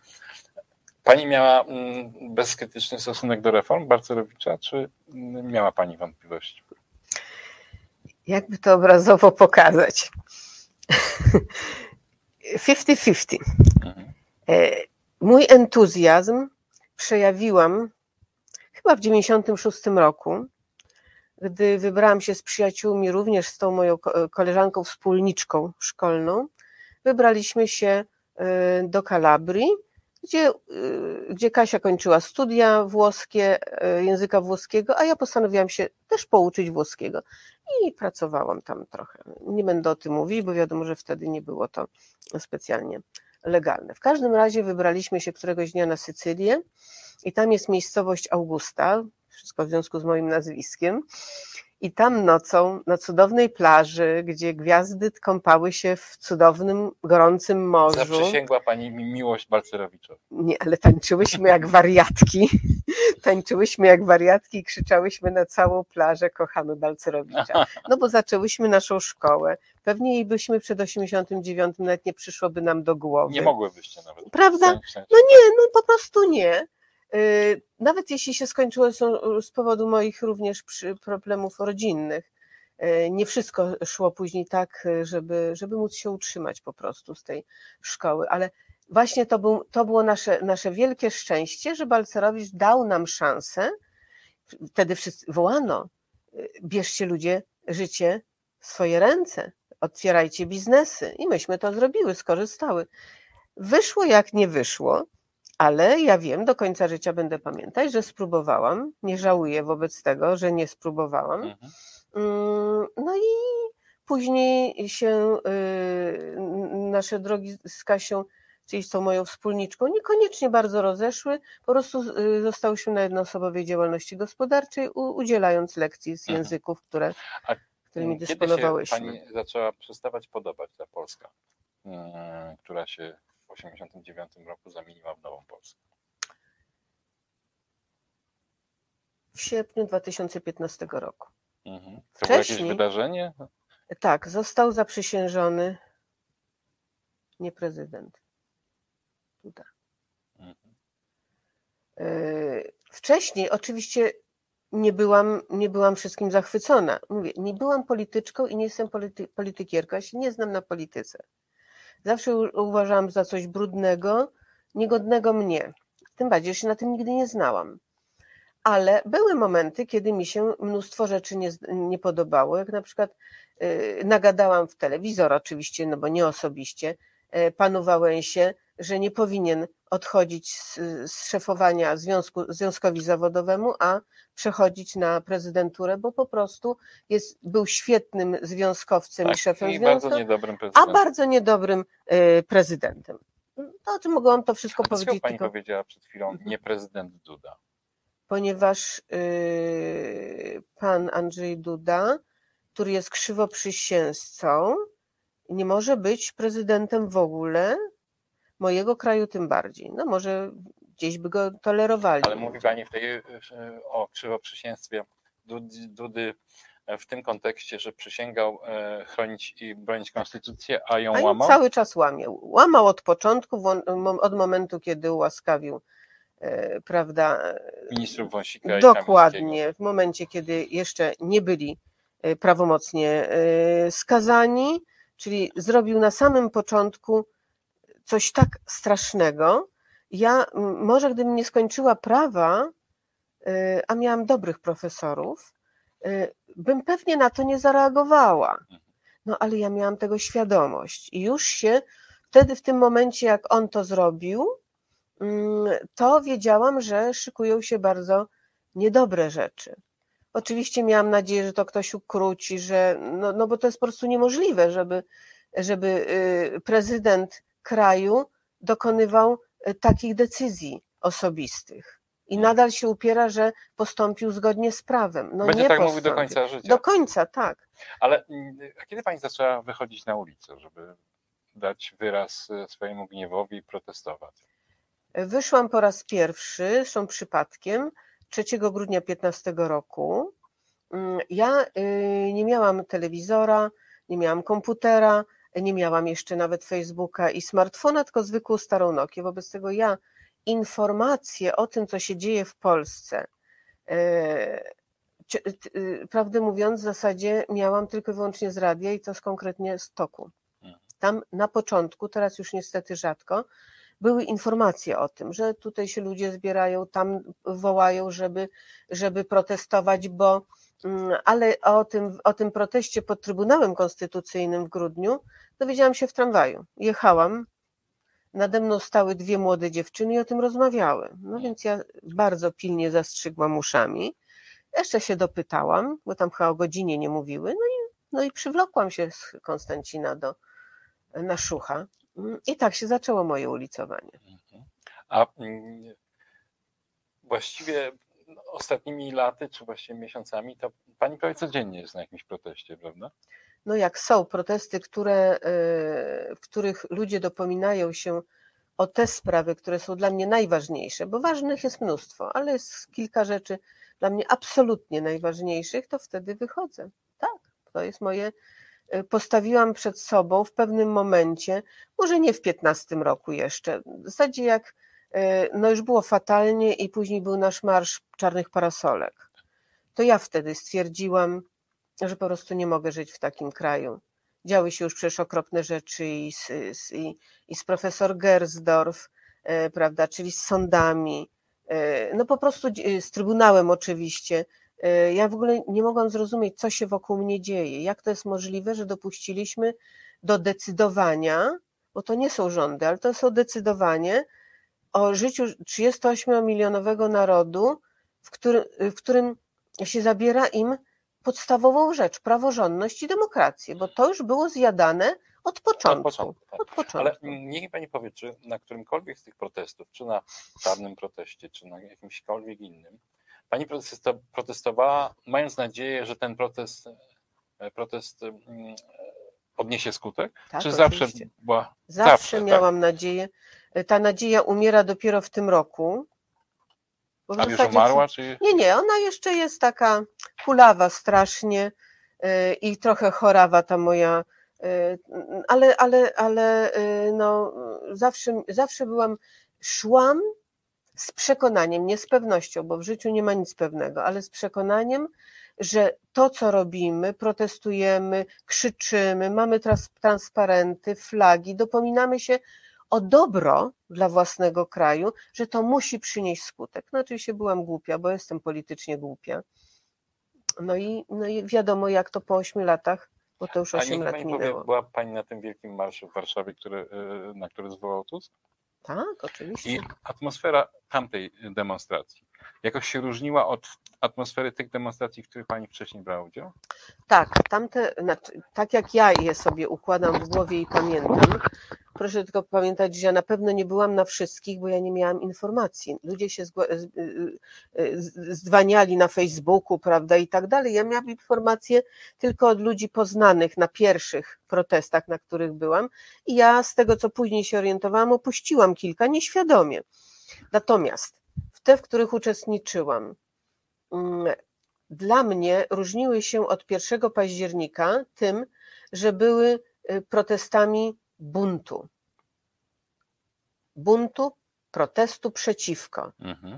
Pani miała mm, bezkrytyczny stosunek do reform Balcerowicza, czy mm, miała Pani wątpliwości? Jakby to obrazowo pokazać? [laughs] 50-50. Mhm. E, Mój entuzjazm przejawiłam chyba w 96 roku, gdy wybrałam się z przyjaciółmi, również z tą moją ko- koleżanką wspólniczką szkolną. Wybraliśmy się e, do Kalabrii, gdzie, e, gdzie Kasia kończyła studia włoskie, e, języka włoskiego, a ja postanowiłam się też pouczyć włoskiego i pracowałam tam trochę. Nie będę o tym mówić, bo wiadomo, że wtedy nie było to specjalnie legalne. W każdym razie wybraliśmy się któregoś dnia na Sycylię i tam jest miejscowość Augusta, wszystko w związku z moim nazwiskiem. I tam nocą na cudownej plaży, gdzie gwiazdy kąpały się w cudownym, gorącym morzu. Zaprzysięgła Pani mi miłość Balcerowiczowi. Nie, ale tańczyłyśmy jak wariatki. [laughs] Tańczyłyśmy jak wariatki i krzyczałyśmy na całą plażę kochamy Balcerowicza. No bo zaczęłyśmy naszą szkołę. Pewnie jej byśmy przed 89 nawet nie przyszłoby nam do głowy. Nie mogłybyście nawet. Prawda? No nie, no po prostu nie. Yy, Nawet jeśli się skończyło z powodu moich również problemów rodzinnych, yy, nie wszystko szło później tak, żeby, żeby móc się utrzymać po prostu z tej szkoły, ale właśnie to, był, to było nasze, nasze wielkie szczęście, że Balcerowicz dał nam szansę. Wtedy wszyscy wołano, yy, bierzcie ludzie życie w swoje ręce, otwierajcie biznesy i myśmy to zrobiły, skorzystały. Wyszło jak nie wyszło, ale ja wiem, do końca życia będę pamiętać, że spróbowałam. Nie żałuję wobec tego, że nie spróbowałam. Mhm. Mm, No i później się y, nasze drogi z Kasią, czyli z tą moją wspólniczką, niekoniecznie bardzo rozeszły. Po prostu y, zostałyśmy na jednoosobowej działalności gospodarczej, udzielając lekcji z Mhm. języków, które, A którymi Kiedy się dysponowałyśmy. Pani zaczęła przestawać podobać ta Polska, mm, która się w 89 roku zamieniła w nową Polskę? W sierpniu 2015 roku. Mhm. To było jakieś Wcześniej- wydarzenie? Tak, został zaprzysiężony nie prezydent. Duda. Mhm. Yy, Wcześniej oczywiście nie byłam, nie byłam wszystkim zachwycona. Mówię, nie byłam polityczką i nie jestem polity, politykierką, ja się nie znam na polityce. Zawsze uważałam za coś brudnego, niegodnego mnie. Tym bardziej, że się na tym nigdy nie znałam. Ale były momenty, kiedy mi się mnóstwo rzeczy nie, nie podobało, jak na przykład yy, nagadałam w telewizor oczywiście, no bo nie osobiście, yy, panu Wałęsie, że nie powinien odchodzić z, z szefowania związku, związkowi zawodowemu, a przechodzić na prezydenturę, bo po prostu jest, był świetnym związkowcem i Tak, szefem i związku, bardzo niedobrym a bardzo niedobrym y, prezydentem. To o czym mogłam to wszystko A powiedzieć, Pani tylko powiedziała przed chwilą Mhm. nie prezydent Duda? ponieważ y, pan Andrzej Duda, który jest krzywoprzysięzcą, nie może być prezydentem w ogóle, mojego kraju tym bardziej. No może gdzieś by go tolerowali. Ale mówi Pani w tej, o krzywoprzysięstwie Dudy, e, w tym kontekście, że przysięgał e, chronić i bronić konstytucję, a ją A łamał? cały czas łamie. Łamał od początku, od momentu, kiedy ułaskawił, e, prawda, Ministrów Wąsika dokładnie, w momencie, kiedy jeszcze nie byli prawomocnie skazani, czyli zrobił na samym początku coś tak strasznego. Ja może gdybym nie skończyła prawa, e, a miałam dobrych profesorów, e, bym pewnie na to nie zareagowała. No ale ja miałam tego świadomość i już się wtedy, w tym momencie, jak on to zrobił, mm, to wiedziałam, że szykują się bardzo niedobre rzeczy. Oczywiście miałam nadzieję, że to ktoś ukróci, że, no, no bo to jest po prostu niemożliwe, żeby, żeby y, prezydent kraju dokonywał y, takich decyzji osobistych. I nadal się upiera, że postąpił zgodnie z prawem. No Będzie nie tak mówił do postąpił. końca życia. Do końca, tak. Ale mm, a kiedy Pani zaczęła wychodzić na ulicę, żeby dać wyraz e, swojemu gniewowi i protestować? Wyszłam po raz pierwszy, zresztą przypadkiem, 3 grudnia 15 roku. Mm, Ja y, nie miałam telewizora, nie miałam komputera, nie miałam jeszcze nawet Facebooka i smartfona, tylko zwykłą starą Nokię. Wobec tego ja informacje o tym, co się dzieje w Polsce, e, t- y, prawdę mówiąc, w zasadzie miałam tylko i wyłącznie z radia i to z konkretnie z toku. Tam na początku, teraz już niestety rzadko, były informacje o tym, że tutaj się ludzie zbierają, tam wołają, żeby, żeby protestować, bo ale o tym, o tym proteście pod Trybunałem Konstytucyjnym w grudniu dowiedziałam się w tramwaju. Jechałam, nade mną stały dwie młode dziewczyny i o tym rozmawiały. No więc ja bardzo pilnie zastrzygłam uszami. Jeszcze się dopytałam, bo tam chyba o godzinie nie mówiły, no i, no i przywlokłam się z Konstancina do, na Szucha. I tak się zaczęło moje ulicowanie. Mhm. A mm, właściwie ostatnimi laty, czy właściwie miesiącami, to pani prawie codziennie jest na jakimś proteście, prawda? No jak są protesty, które, e, w których ludzie dopominają się o te sprawy, które są dla mnie najważniejsze, bo ważnych jest mnóstwo, ale jest kilka rzeczy dla mnie absolutnie najważniejszych, to wtedy wychodzę. Tak, to jest moje. e, Postawiłam przed sobą w pewnym momencie, może nie w 15 roku jeszcze, w zasadzie jak no już było fatalnie i później był nasz marsz czarnych parasolek. To ja wtedy stwierdziłam, że po prostu nie mogę żyć w takim kraju. Działy się już przecież okropne rzeczy i z, i, i z profesor Gersdorf, e, prawda, czyli z sądami, e, no po prostu z Trybunałem oczywiście. E, Ja w ogóle nie mogłam zrozumieć, co się wokół mnie dzieje, jak to jest możliwe, że dopuściliśmy do decydowania, bo to nie są rządy, ale to są decydowanie o życiu 38-milionowego narodu, w którym, w którym się zabiera im podstawową rzecz, praworządność i demokrację, bo to już było zjadane od początku. początku, tak. Od początku. Ale niech pani powie, czy na którymkolwiek z tych protestów, czy na czarnym proteście, czy na jakimśkolwiek innym, pani protesto- protestowała, mając nadzieję, że ten protest, e, protest mm, e, odniesie skutek? Tak, czy zawsze oczywiście. była. Zawsze, zawsze, tak? miałam nadzieję. Ta nadzieja umiera dopiero w tym roku. bo A już umarła? Czy... Nie, nie, ona jeszcze jest taka kulawa strasznie y, i trochę chorawa ta moja, y, ale, ale, ale y, no, zawsze, zawsze byłam, szłam z przekonaniem, nie z pewnością, bo w życiu nie ma nic pewnego, ale z przekonaniem, że to, co robimy, protestujemy, krzyczymy, mamy trans- transparenty, flagi, dopominamy się o dobro dla własnego kraju, że to musi przynieść skutek. No oczywiście byłam głupia, bo jestem politycznie głupia. No i, no i wiadomo, jak to po ośmiu latach, bo to już osiem lat pani powie, minęło. była pani na tym wielkim marszu w Warszawie, który, e, na który zwołał Tusk? Tak, oczywiście. I atmosfera tamtej demonstracji jakoś się różniła od atmosfery tych demonstracji, w których pani wcześniej brała udział? Tak, tamte, znaczy, tak jak ja je sobie układam w głowie i pamiętam, proszę tylko pamiętać, że ja na pewno nie byłam na wszystkich, bo ja nie miałam informacji. Ludzie się y- y- zdwaniali na Facebooku, prawda, i tak dalej. Ja miałam informacje tylko od ludzi poznanych na pierwszych protestach, na których byłam i ja z tego, co później się orientowałam, opuściłam kilka nieświadomie. Natomiast te, w których uczestniczyłam, mm, dla mnie różniły się od 1 października tym, że były y, protestami buntu. Buntu, protestu przeciwko. Mhm.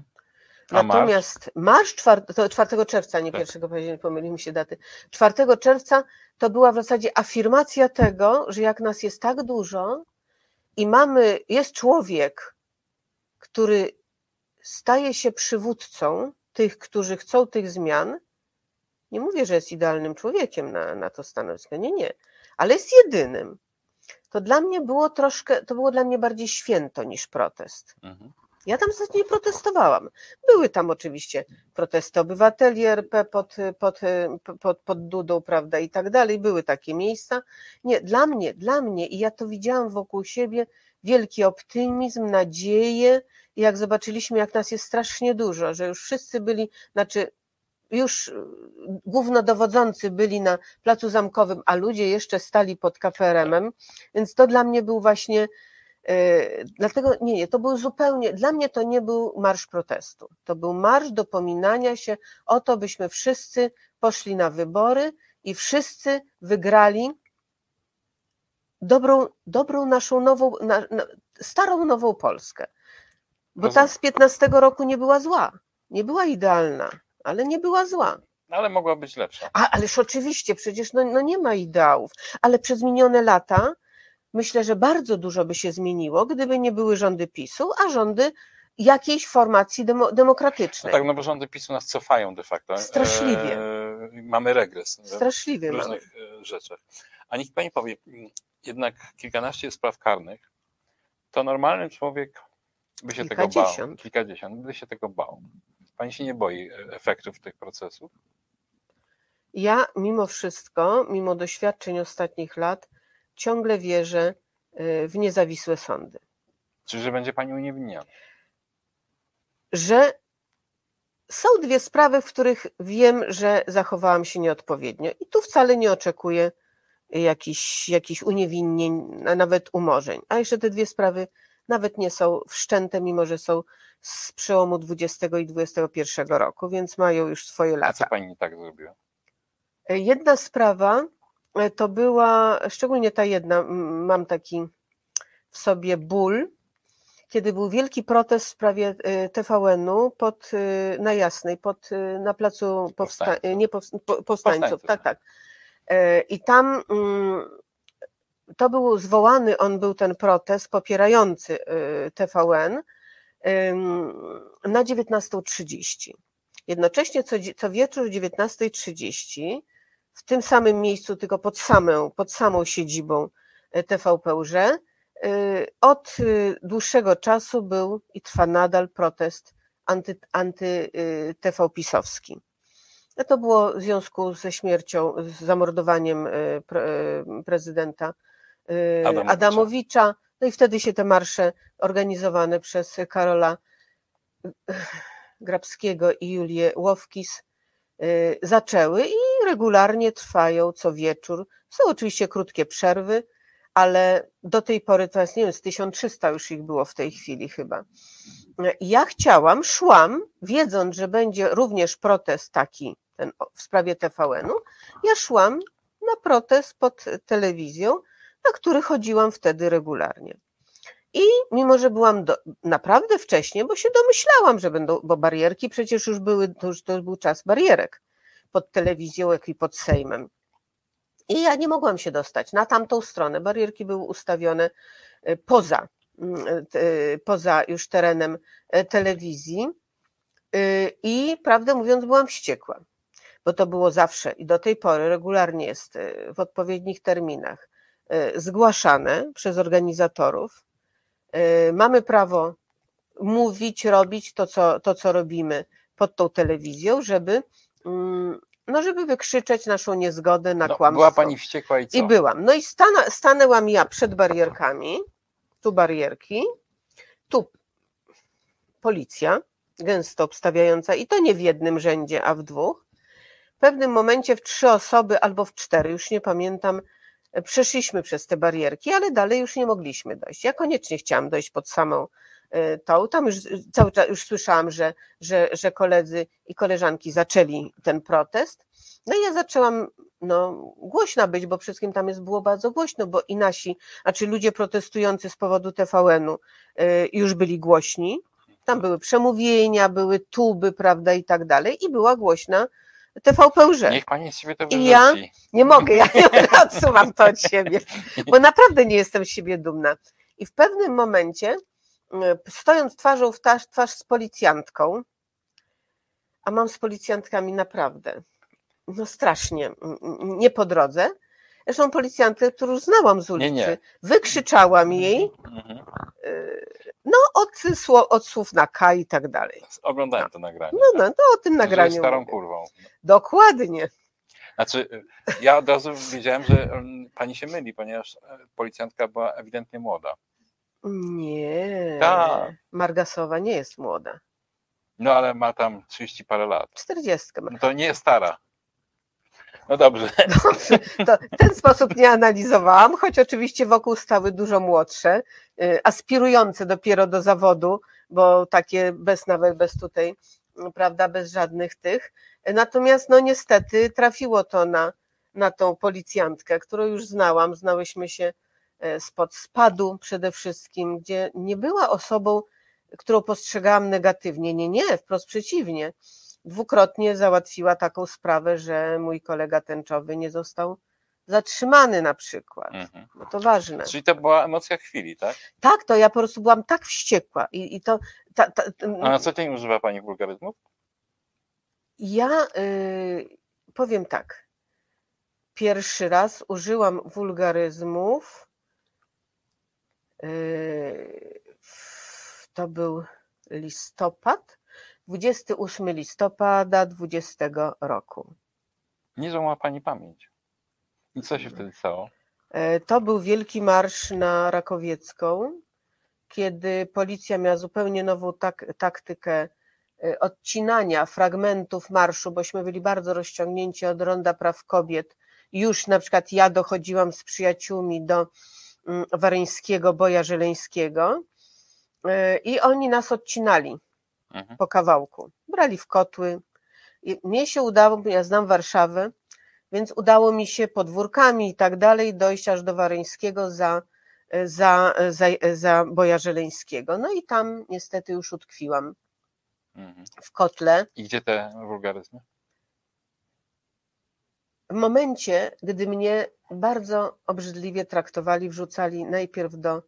Marsz? Natomiast marsz 4, to 4 czerwca, nie Tak. 1 października, pomyliły mi się daty. 4 czerwca to była w zasadzie afirmacja tego, że jak nas jest tak dużo i mamy, jest człowiek, który staje się przywódcą tych, którzy chcą tych zmian, nie mówię, że jest idealnym człowiekiem na, na to stanowisko, nie, nie, ale jest jedynym. To dla mnie było troszkę, to było dla mnie bardziej święto niż protest. Mhm. Ja tam zasadzie nie protestowałam. Były tam oczywiście protesty obywateli RP pod, pod, pod, pod Dudą, prawda, i tak dalej. Były takie miejsca. Nie, dla mnie, dla mnie, i ja to widziałam wokół siebie, wielki optymizm, nadzieję. Jak zobaczyliśmy, jak nas jest strasznie dużo, że już wszyscy byli, znaczy już y, głównodowodzący byli na Placu Zamkowym, a ludzie jeszcze stali pod KPRM-em, więc to dla mnie był właśnie, y, dlatego nie, nie, to był zupełnie, dla mnie to nie był marsz protestu, to był marsz dopominania się o to, byśmy wszyscy poszli na wybory i wszyscy wygrali dobrą, dobrą naszą nową, na, na, starą nową Polskę. Bo ta z 15 roku nie była zła, nie była idealna, ale nie była zła. No, ale mogła być lepsza. A, ależ oczywiście, przecież no, no nie ma ideałów, ale przez minione lata myślę, że bardzo dużo by się zmieniło, gdyby nie były rządy PiSu, a rządy jakiejś formacji demo, No demokratycznej. tak, no bo rządy PiSu nas cofają de facto. Straszliwie. E, mamy regres w Straszliwie mamy. różnych e, rzeczach. A niech pani powie, m, jednak kilkanaście spraw karnych, to normalny człowiek by się tego bał. Kilkadziesiąt. By się tego bał. Pani się nie boi e, efektów tych procesów? Ja mimo wszystko, mimo doświadczeń ostatnich lat, ciągle wierzę y, w niezawisłe sądy. Czy że będzie pani uniewinniona? Że są dwie sprawy, w których wiem, że zachowałam się nieodpowiednio i tu wcale nie oczekuję jakichś, jakichś uniewinnień, a nawet umorzeń. A jeszcze te dwie sprawy nawet nie są wszczęte, mimo że są z przełomu 20 i 21 roku, więc mają już swoje A co lata. pani tak zrobiła? Jedna sprawa e, to była, szczególnie ta jedna, mam taki w sobie ból, kiedy był wielki protest w sprawie e, TVN-u pod, e, na Jasnej, pod, na placu powsta- Powstańców. nie powst- po- powstańców, Powstańców, tak, tak. E, I tam mm, to był zwołany, on był ten protest popierający e, TVN na 19.30. Jednocześnie co, co wieczór o 19.30 w tym samym miejscu, tylko pod samą, pod samą siedzibą e, TVP Łże, y, od y, dłuższego czasu był i trwa nadal protest anty, anty y, No To było w związku ze śmiercią, z zamordowaniem pre, y, prezydenta y, Adamowicza. Adamowicza. No i wtedy się te marsze organizowane przez Karola Grabskiego i Julię Łowkis zaczęły i regularnie trwają co wieczór. Są oczywiście krótkie przerwy, ale do tej pory jest, nie wiem, z 1300 już ich było w tej chwili chyba. Ja chciałam, szłam, wiedząc, że będzie również protest taki ten w sprawie TVN-u, ja szłam na protest pod telewizją, na który chodziłam wtedy regularnie. I mimo, że byłam do, naprawdę wcześnie, bo się domyślałam, że będą, bo barierki przecież już były, to już to był czas barierek pod telewizją, jak i pod Sejmem. I ja nie mogłam się dostać na tamtą stronę. Barierki były ustawione e, poza, poza już terenem e, telewizji. Y, I prawdę mówiąc, byłam wściekła, bo to było zawsze i do tej pory regularnie jest e, w odpowiednich terminach zgłaszane przez organizatorów. Mamy prawo mówić, robić to, co, to, co robimy pod tą telewizją, żeby, mm, no, żeby wykrzyczeć naszą niezgodę na No, kłamstwo. była pani wściekła i co? I byłam. No i stana, stanęłam ja przed barierkami, tu barierki, tu policja, gęsto obstawiająca i to nie w jednym rzędzie, a w dwóch. W pewnym momencie w trzy osoby albo w cztery, już nie pamiętam, przeszliśmy przez te barierki, ale dalej już nie mogliśmy dojść. Ja koniecznie chciałam dojść pod samą tą. Tam już cały czas już słyszałam, że, że, że koledzy i koleżanki zaczęli ten protest. No i ja zaczęłam no, głośna być, bo wszystkim tam jest było bardzo głośno, bo i nasi, znaczy ludzie protestujący z powodu TVN-u y, już byli głośni. Tam były przemówienia, były tuby, prawda, i tak dalej. I była głośna TVP Łże. Niech pani z siebie to I wyrzuci. ja? Nie mogę, ja nie [laughs] odsuwam to od siebie, bo naprawdę nie jestem z siebie dumna. I w pewnym momencie, stojąc twarzą w twarz, twarz z policjantką, a mam z policjantkami naprawdę, no strasznie, nie po drodze. Zresztą policjantkę, którą znałam z ulicy, Nie, nie. wykrzyczałam jej, Mhm. y, no od, od słów na K i tak dalej. Oglądałem to nagranie. No, no to o tym Że nagraniu. starą mówię. kurwą. Dokładnie. Znaczy, ja od razu wiedziałem, że mm, pani się myli, ponieważ e, policjantka była ewidentnie młoda. Nie. Tak. Margasowa nie jest młoda. No ale ma tam 30 parę lat. 40 ma. No to nie jest stara. No dobrze. [laughs] Dobrze, to w ten sposób nie analizowałam, choć oczywiście wokół stały dużo młodsze, y, aspirujące dopiero do zawodu, bo takie bez nawet bez tutaj, mm, prawda, bez żadnych tych. Natomiast no niestety trafiło to na, na tą policjantkę, którą już znałam, znałyśmy się spod spadu przede wszystkim, gdzie nie była osobą, którą postrzegałam negatywnie. Nie, nie, wprost przeciwnie dwukrotnie załatwiła taką sprawę, że mój kolega tęczowy nie został zatrzymany na przykład. Mhm. No to ważne. Czyli to była emocja chwili, tak? Tak, to ja po prostu byłam tak wściekła i, i to. Ta, ta, A na co dzień używa pani wulgaryzmów? ja y, powiem tak. Pierwszy raz użyłam wulgaryzmów. Y, w- to był listopad, 28 listopada 20 roku. Niezłą ma pani pamięć. I co się wtedy stało? E, To był wielki marsz na Rakowiecką, kiedy policja miała zupełnie nową tak, taktykę e, odcinania fragmentów marszu, bośmy byli bardzo rozciągnięci od Ronda Praw Kobiet. Już na przykład ja dochodziłam z przyjaciółmi do Waryńskiego Boja Żeleńskiego e, i oni nas odcinali Mhm. po kawałku. Brali w kotły. I mnie się udało, bo ja znam Warszawę, więc udało mi się podwórkami i tak dalej dojść aż do Waryńskiego za, za, za, za Boja Żeleńskiego. No i tam niestety już utkwiłam Mhm. w kotle. I gdzie te wulgaryzmy? W momencie, gdy mnie bardzo obrzydliwie traktowali, wrzucali najpierw do,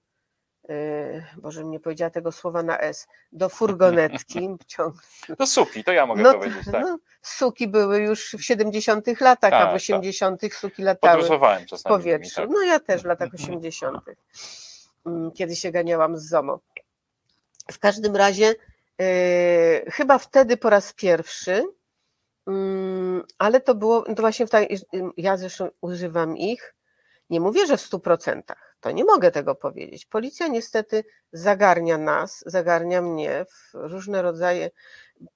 yy, Boże mnie powiedziała tego słowa na S, do furgonetki, [laughs] ciąg, To suki, to ja mogę No, powiedzieć, tak. no, suki były już w 70 latach, a Tak, w tak. 80 suki latały Podróżowałem w czasami. nimi, powietrzu. tak. No ja też w latach [laughs] 80., mm, kiedy się ganiałam z ZOMO. W każdym razie, yy, chyba wtedy po raz pierwszy, ale to było, to właśnie tak, ja zresztą używam ich, nie mówię, że w 100%, to nie mogę tego powiedzieć. Policja niestety zagarnia nas, zagarnia mnie w różne rodzaje,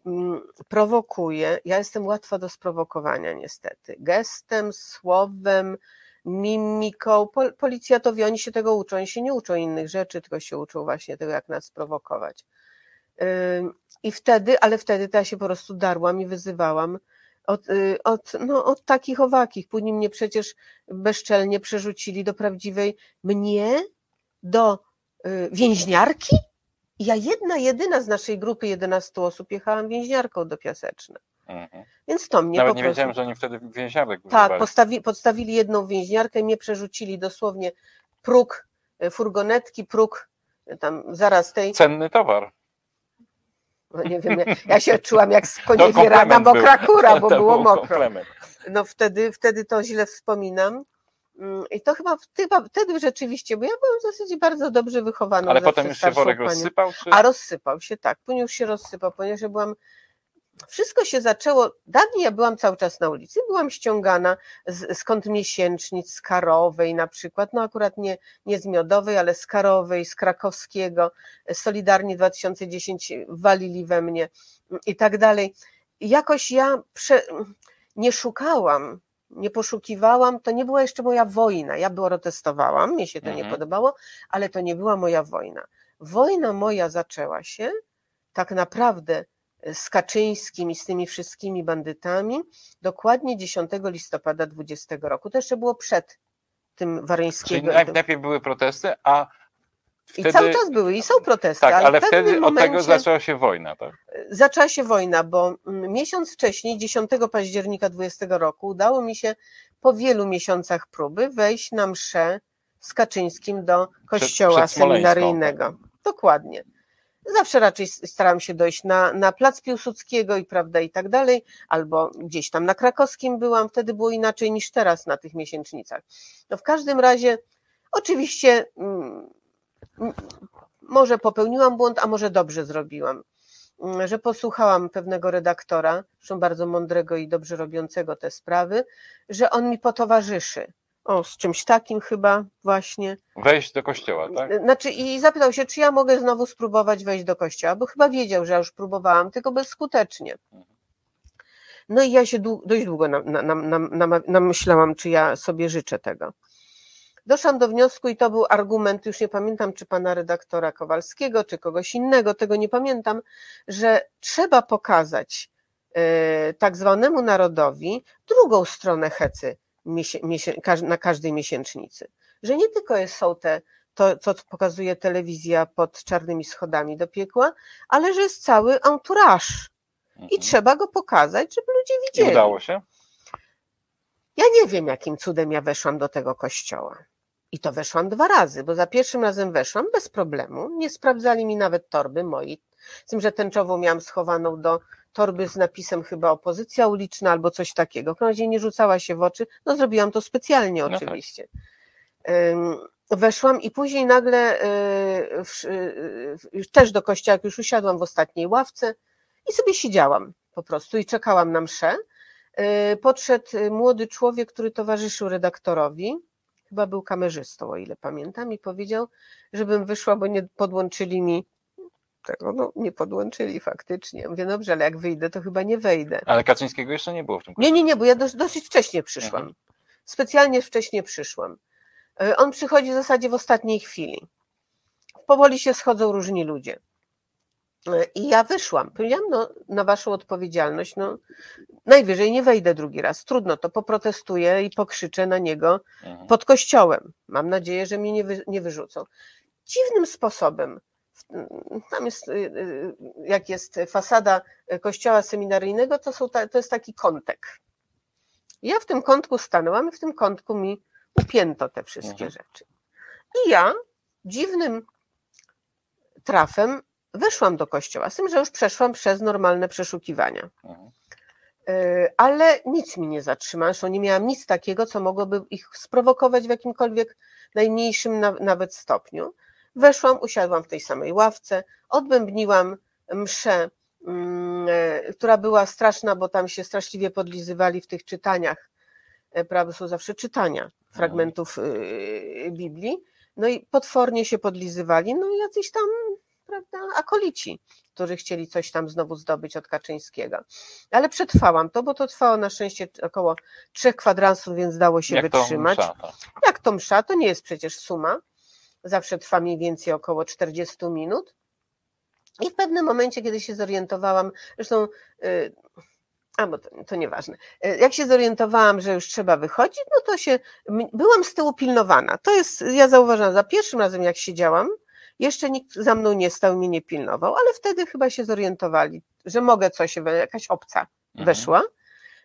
mm, prowokuje. Ja jestem łatwa do sprowokowania niestety. Gestem, słowem, mimiką. Pol- Policjatowi, oni się tego uczą, oni się nie uczą innych rzeczy, tylko się uczą właśnie tego, jak nas sprowokować. I wtedy, ale wtedy to ja się po prostu darłam i wyzywałam od, y, od, no, od takich owakich. Później mnie przecież bezczelnie przerzucili do prawdziwej mnie, do y, więźniarki. I ja jedna, jedyna z naszej grupy 11 osób jechałam więźniarką do Piaseczna. Mhm. Więc to mnie Nawet po nie prostu... wiedziałem, że oni wtedy więziarek Tak, postawi, podstawili jedną więźniarkę, mnie przerzucili dosłownie próg y, furgonetki, próg tam zaraz tej, Cenny towar. No nie wiem, ja, ja się czułam jak sponiewierana komplement mokra kura, bo było był mokro. No wtedy, wtedy to źle wspominam. Mm, I to chyba, chyba wtedy rzeczywiście, bo ja byłam w zasadzie bardzo dobrze wychowana. Ale potem już się worek panią. rozsypał? Czy... A rozsypał się, tak. Później już się rozsypał, ponieważ ja byłam. Wszystko się zaczęło. Dawniej ja byłam cały czas na ulicy, byłam ściągana z, skąd miesięcznic, z Karowej na przykład, no akurat nie, nie z Miodowej, ale z Karowej, z Krakowskiego, Solidarnie 2010 walili we mnie i tak dalej. Jakoś ja prze, nie szukałam, nie poszukiwałam, to nie była jeszcze moja wojna. Ja protestowałam, mnie się to nie Mhm. podobało, ale to nie była moja wojna. Wojna moja zaczęła się tak naprawdę z Kaczyńskim i z tymi wszystkimi bandytami dokładnie 10 listopada 20 roku. To jeszcze było przed tym Waryńskiego. najpierw, najpierw były protesty, a I wtedy... cały czas były i są protesty, Tak, ale pewnym wtedy od momencie tego zaczęła się wojna, tak? zaczęła się wojna, bo mm, miesiąc wcześniej, 10 października 20 roku, udało mi się po wielu miesiącach próby wejść na mszę z Kaczyńskim do kościoła przed Smoleńską, seminaryjnego. Dokładnie. Zawsze raczej staram się dojść na, na plac Piłsudskiego i prawda i tak dalej, albo gdzieś tam na Krakowskim byłam, wtedy było inaczej niż teraz na tych miesięcznicach. No w każdym razie, oczywiście, mm, może popełniłam błąd, a może dobrze zrobiłam mm, że posłuchałam pewnego redaktora, zresztą bardzo mądrego i dobrze robiącego te sprawy, że on mi potowarzyszy. O, z czymś takim chyba właśnie. Wejść do kościoła, tak? Znaczy i zapytał się, czy ja mogę znowu spróbować wejść do kościoła, bo chyba wiedział, że ja już próbowałam, tylko bezskutecznie. No i ja się dość długo nam, nam, nam, nam, namyślałam, czy ja sobie życzę tego. Doszłam do wniosku i to był argument, już nie pamiętam, czy pana redaktora Kowalskiego, czy kogoś innego, tego nie pamiętam, że trzeba pokazać e, tak zwanemu narodowi drugą stronę hecy na każdej miesięcznicy. Że nie tylko jest, są te, to, co pokazuje telewizja pod czarnymi schodami do piekła, ale że jest cały entourage i Mhm. trzeba go pokazać, żeby ludzie I widzieli. udało się? Ja nie wiem, jakim cudem ja weszłam do tego kościoła. I to weszłam dwa razy, bo za pierwszym razem weszłam bez problemu. Nie sprawdzali mi nawet torby mojej. Z tym, że tęczową miałam schowaną do torby z napisem chyba opozycja uliczna albo coś takiego. W razie nie rzucała się w oczy. No zrobiłam to specjalnie tak. oczywiście. Ym, Weszłam i później nagle y, w- y, już też do kościoła, jak już usiadłam w ostatniej ławce i sobie siedziałam po prostu i czekałam na mszę. Y, Podszedł y, młody człowiek, który towarzyszył redaktorowi, chyba był kamerzystą, o ile pamiętam, i powiedział, żebym wyszła, bo nie podłączyli mi tego. No, nie podłączyli faktycznie. Mówię, dobrze, ale jak wyjdę, to chyba nie wejdę. Ale Kaczyńskiego jeszcze nie było w tym Nie, nie, nie, bo ja dos- dosyć wcześnie przyszłam. Mhm. Specjalnie wcześnie przyszłam. E, On przychodzi w zasadzie w ostatniej chwili. Powoli się schodzą różni ludzie. E, I ja wyszłam. Powiedziałam, no, na waszą odpowiedzialność, no, najwyżej nie wejdę drugi raz. Trudno, to poprotestuję i pokrzyczę na niego Mhm. pod kościołem. Mam nadzieję, że mnie nie, wy, nie wyrzucą. Dziwnym sposobem. Tam jest, y, y, jak jest fasada kościoła seminaryjnego, to, są to jest taki kątek. Ja w tym kątku stanęłam i w tym kątku mi upięto te wszystkie Mhm. rzeczy. I ja dziwnym trafem weszłam do kościoła, z tym, że już przeszłam przez normalne przeszukiwania. Mhm. Ale nic mi nie zatrzymało, zresztą nie miałam nic takiego, co mogłoby ich sprowokować w jakimkolwiek najmniejszym na, nawet stopniu. Weszłam, usiadłam w tej samej ławce, odbębniłam mszę, mm, e, która była straszna, bo tam się straszliwie podlizywali w tych czytaniach, e, prawda, są zawsze czytania fragmentów y, Biblii, no i potwornie się podlizywali, no i jacyś tam, prawda, akolici, którzy chcieli coś tam znowu zdobyć od Kaczyńskiego. Ale przetrwałam to, bo to trwało na szczęście około trzech kwadransów, więc dało się Jak to wytrzymać. msza, tak. Jak to msza, to nie jest przecież suma. Zawsze trwa mniej więcej około 40 minut. I w pewnym momencie, kiedy się zorientowałam, zresztą, y, a bo to, to nieważne, Y, jak się zorientowałam, że już trzeba wychodzić, no to się, byłam z tyłu pilnowana. To jest, ja zauważyłam, za pierwszym razem jak siedziałam, jeszcze nikt za mną nie stał, mnie nie pilnował, ale wtedy chyba się zorientowali, że mogę coś, jakaś obca Mhm.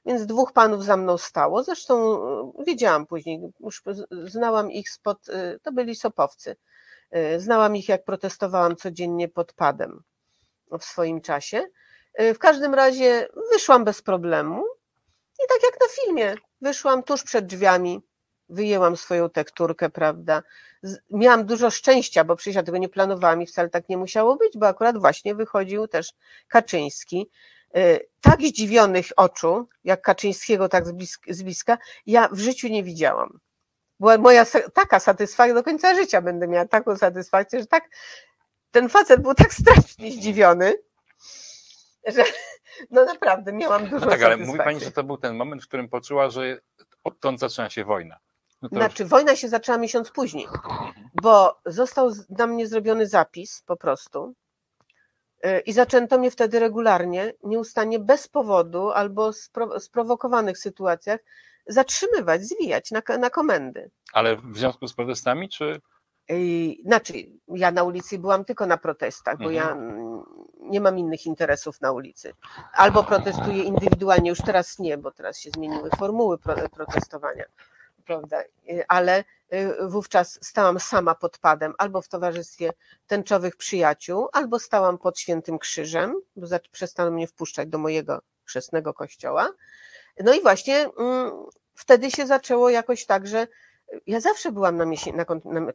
Więc dwóch panów za mną stało. Zresztą y, wiedziałam później, już znałam ich spod, y, to byli sopowcy. Y, Znałam ich, jak protestowałam codziennie pod padem w swoim czasie. W każdym razie wyszłam bez problemu i tak jak na filmie, wyszłam tuż przed drzwiami, wyjęłam swoją tekturkę, prawda. Miałam dużo szczęścia, bo przecież ja tego nie planowałam i wcale tak nie musiało być, bo akurat właśnie wychodził też Kaczyński tak zdziwionych oczu, jak Kaczyńskiego tak z bliska, z bliska, ja w życiu nie widziałam. Była moja taka satysfakcja, do końca życia będę miała taką satysfakcję, że tak, ten facet był tak strasznie zdziwiony, że no naprawdę miałam dużo No tak, ale mówi pani, że to był ten moment, w którym poczuła, że odtąd zaczyna się wojna. No Znaczy, wojna się zaczęła miesiąc później, bo został na mnie zrobiony zapis po prostu y, i zaczęto mnie wtedy regularnie, nieustannie, bez powodu albo spro- sprowokowanych sytuacjach zatrzymywać, zwijać na, na komendy. Ale w związku z protestami, czy I, Znaczy, ja na ulicy byłam tylko na protestach, bo ja mm, nie mam innych interesów na ulicy. Albo protestuję indywidualnie, już teraz nie, bo teraz się zmieniły formuły pro, protestowania, prawda? Y, Ale wówczas stałam sama pod padem, albo w towarzystwie tęczowych przyjaciół, albo stałam pod Świętym Krzyżem, bo przestano mnie wpuszczać do mojego chrzestnego kościoła. No i właśnie mm, wtedy się zaczęło jakoś tak, że ja zawsze byłam na, miesię- na, kąt, na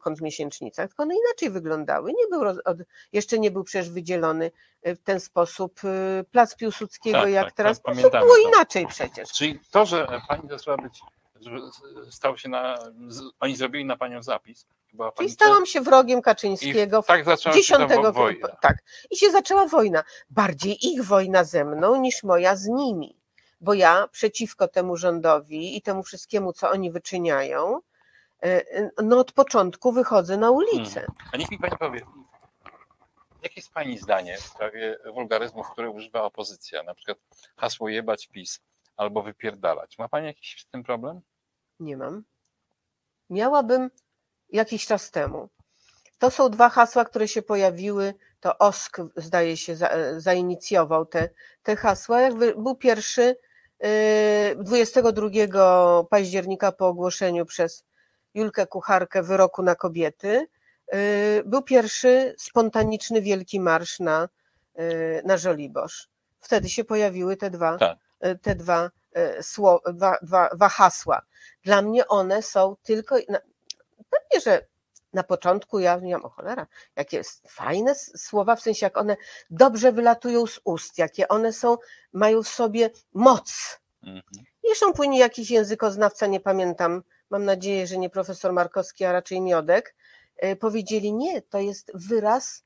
tylko one inaczej wyglądały. Nie był roz, od, jeszcze nie był przecież wydzielony y, w ten sposób y, Plac Piłsudskiego, Tak, jak tak, teraz. tak, pamiętamy było inaczej przecież. Czyli to, że pani zaczęła być stał się na, oni zrobili na panią zapis. Była pani I stałam się wrogiem Kaczyńskiego. I tak zaczęła się ta 10 wo- wojna. Tak. I się zaczęła wojna. Bardziej ich wojna ze mną niż moja z nimi. Bo ja przeciwko temu rządowi i temu wszystkiemu, co oni wyczyniają, e, no od początku wychodzę na ulicę. A niech mi pani powie, jakie jest pani zdanie w sprawie wulgaryzmów, które używa opozycja, na przykład hasło jebać PiS albo wypierdalać. Ma pani jakiś z tym problem? Nie mam. Miałabym jakiś czas temu. To są dwa hasła, które się pojawiły. To OSK, zdaje się, za, zainicjował te, te hasła. Jakby był pierwszy yy, 22 października po ogłoszeniu przez Julkę Kucharkę wyroku na kobiety. yy, Był pierwszy spontaniczny wielki marsz na, yy, na Żoliborz. Wtedy się pojawiły te dwa, Tak. Yy, te dwa, yy, sło, dwa, dwa, hasła. Dla mnie one są tylko. Pewnie, że na początku ja miałam, o cholera, jakie fajne słowa, w sensie jak one dobrze wylatują z ust, jakie one są, mają w sobie moc. Mhm. Zresztą płynie jakiś językoznawca, nie pamiętam, mam nadzieję, że nie profesor Markowski, a raczej Miodek, y, powiedzieli nie, to jest wyraz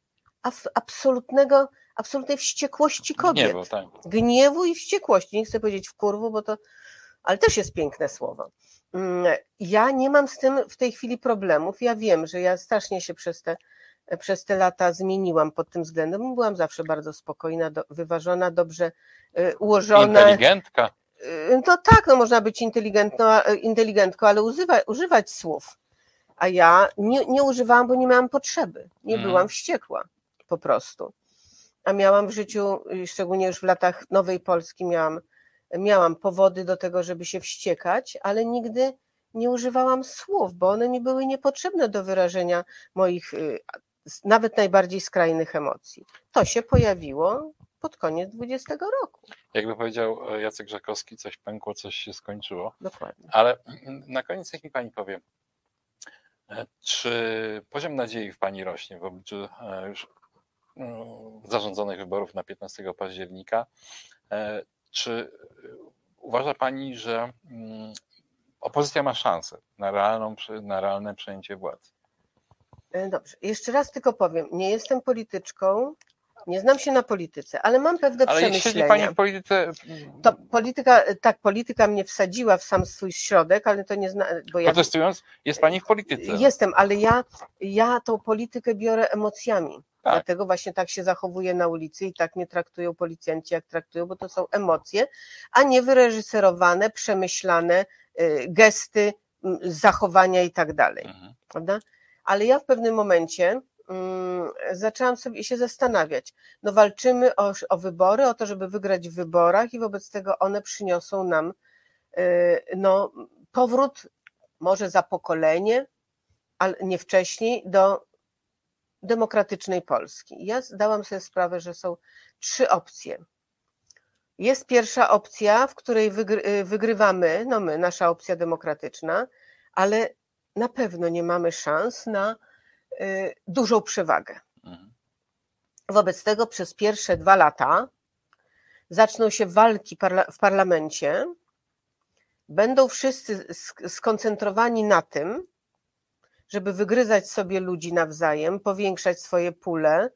absolutnego, absolutnej wściekłości kobiet Nie, bo tak. gniewu i wściekłości. Nie chcę powiedzieć w kurwu, bo to, ale też jest piękne słowo. Mm, Ja nie mam z tym w tej chwili problemów. Ja wiem, że ja strasznie się przez te, przez te lata zmieniłam pod tym względem. Byłam zawsze bardzo spokojna, do, wyważona, dobrze y, ułożona. Inteligentka. Y, To tak, no można być inteligentką, ale używa, używać słów. A ja nie, nie używałam, bo nie miałam potrzeby. Nie Mhm. byłam wściekła po prostu. A miałam w życiu, y, szczególnie już w latach Nowej Polski, miałam, miałam powody do tego, żeby się wściekać, ale nigdy nie używałam słów, bo one mi były niepotrzebne do wyrażenia moich y, nawet najbardziej skrajnych emocji. To się pojawiło pod koniec 20 roku. Jakby powiedział e, Jacek Żakowski, coś pękło, coś się skończyło. Dokładnie. Ale na koniec niech mi pani powie, e, czy poziom nadziei w pani rośnie w obliczu e, już mm, zarządzonych wyborów na 15 października? E, Czy uważa pani, że mm, opozycja ma szansę na, realną, na realne przejęcie władzy? E, Dobrze, jeszcze raz tylko powiem, nie jestem polityczką, nie znam się na polityce, ale mam pewne Ale jeśli siedzi pani przemyślenia. w polityce, To polityka, tak, polityka mnie wsadziła w sam swój środek, ale to nie zna, bo ja protestując, jest pani w polityce. jestem, ale ja, ja tą politykę biorę emocjami. Tak. Dlatego właśnie tak się zachowuję na ulicy i tak mnie traktują policjanci, jak traktują, bo to są emocje, a nie wyreżyserowane, przemyślane y, gesty, zachowania i tak dalej Mhm. prawda? Ale ja w pewnym momencie mm, zaczęłam sobie się zastanawiać. No walczymy o, o wybory, o to, żeby wygrać w wyborach i wobec tego one przyniosą nam y, no, powrót może za pokolenie, ale nie wcześniej, do demokratycznej Polski. Ja zdałam sobie sprawę, że są trzy opcje. Jest pierwsza opcja, w której wygry, y, wygrywamy, no my, nasza opcja demokratyczna, ale na pewno nie mamy szans na y, dużą przewagę. Mhm. Wobec tego przez pierwsze dwa lata zaczną się walki parla- w parlamencie. Będą wszyscy sk- skoncentrowani na tym, żeby wygryzać sobie ludzi nawzajem, powiększać swoje pule,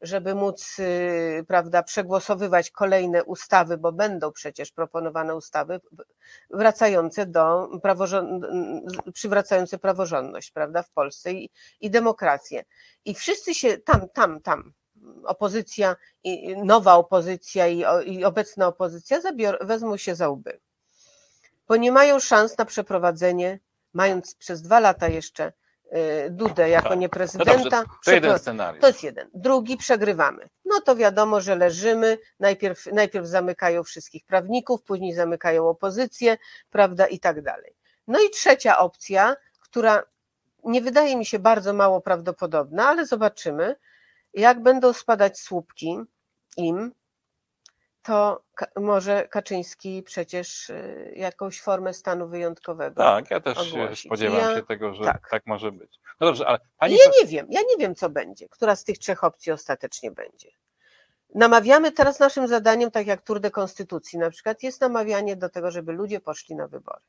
żeby móc y, prawda, przegłosowywać kolejne ustawy, bo będą przecież proponowane ustawy wracające do praworząd... przywracające praworządność prawda, w Polsce i, i demokrację. I wszyscy się tam, tam, tam, opozycja, i nowa opozycja i, i obecna opozycja zabior, wezmą się za łby. Bo nie mają szans na przeprowadzenie, mając przez dwa lata jeszcze Dudę jako Tak. No dobrze, prezydenta. to jeden scenariusz. to jest jeden. Drugi przegrywamy. No to wiadomo, że leżymy. Najpierw, najpierw zamykają wszystkich prawników, później zamykają opozycję, prawda, i tak dalej. No i trzecia opcja, która nie wydaje mi się bardzo mało prawdopodobna, ale zobaczymy, jak będą spadać słupki im, to może Kaczyński przecież y, jakąś formę stanu wyjątkowego. Tak, ja też ogłosić. spodziewam Ja- się tego, że tak. tak. może być. No dobrze, ale pani. ja nie wiem, ja nie wiem, co będzie, która z tych trzech opcji ostatecznie będzie. Namawiamy teraz naszym zadaniem, tak jak Tour de Konstytucji na przykład, jest namawianie do tego, żeby ludzie poszli na wybory.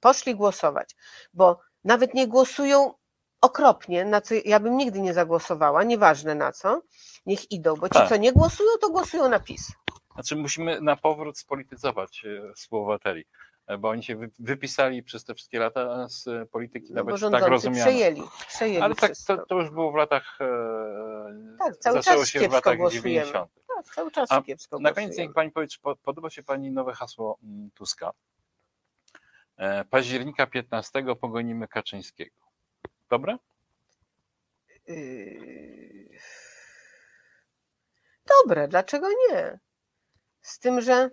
poszli głosować, bo nawet nie głosują okropnie, na co ja bym nigdy nie zagłosowała, nieważne na co, niech idą, bo ci, Tak. co nie głosują, to głosują na PiS. Znaczy musimy na powrót spolityzować e, współobywateli, e, bo oni się wy- wypisali przez te wszystkie lata z e, polityki, No nawet tak rozumiano. przejęli, przejęli Ale tak, to, to już było w latach. e, Tak, cały zaczęło czas się w latach głosujemy. 90. Tak, cały czas A kiepsko Na koniec niech pani powie, czy po- podoba się pani nowe hasło mm, Tuska? E, Października 15 pogonimy Kaczyńskiego. Dobre? Yy, Dobre, dlaczego nie? Z tym, że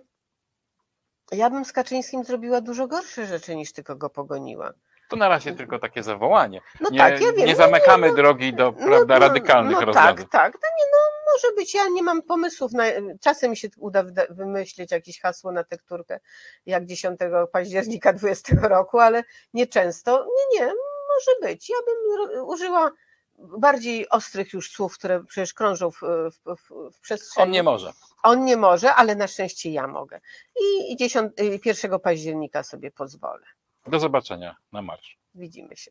ja bym z Kaczyńskim zrobiła dużo gorsze rzeczy niż tylko go pogoniła. To na razie tylko takie zawołanie. No Nie, tak, ja wiem. nie no zamykamy no, drogi do no, prawda, no, radykalnych no, rozwiązań. Tak, tak. No nie, no może być. Ja nie mam pomysłów. Na, czasem mi się uda wymyślić jakieś hasło na tekturkę, jak 10 października 20 roku, ale nie często. Nie, nie, może być. Ja bym użyła bardziej ostrych już słów, które przecież krążą w, w, w, w przestrzeni. On nie może. On nie może, ale na szczęście ja mogę. I, i 10, y, 1 października sobie pozwolę. Do zobaczenia na marsz. Widzimy się.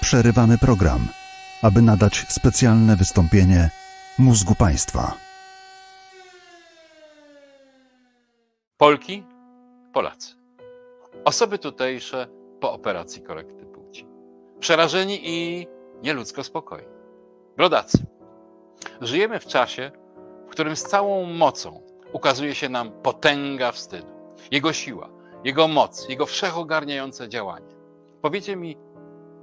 Przerywamy program, aby nadać specjalne wystąpienie mózgu państwa. Polki, Polacy. Osoby tutejsze po operacji korekty płci. Przerażeni i nieludzko spokojni. Brodacy. Żyjemy w czasie, w którym z całą mocą ukazuje się nam potęga wstydu. Jego siła, jego moc, jego wszechogarniające działanie. Powiecie mi,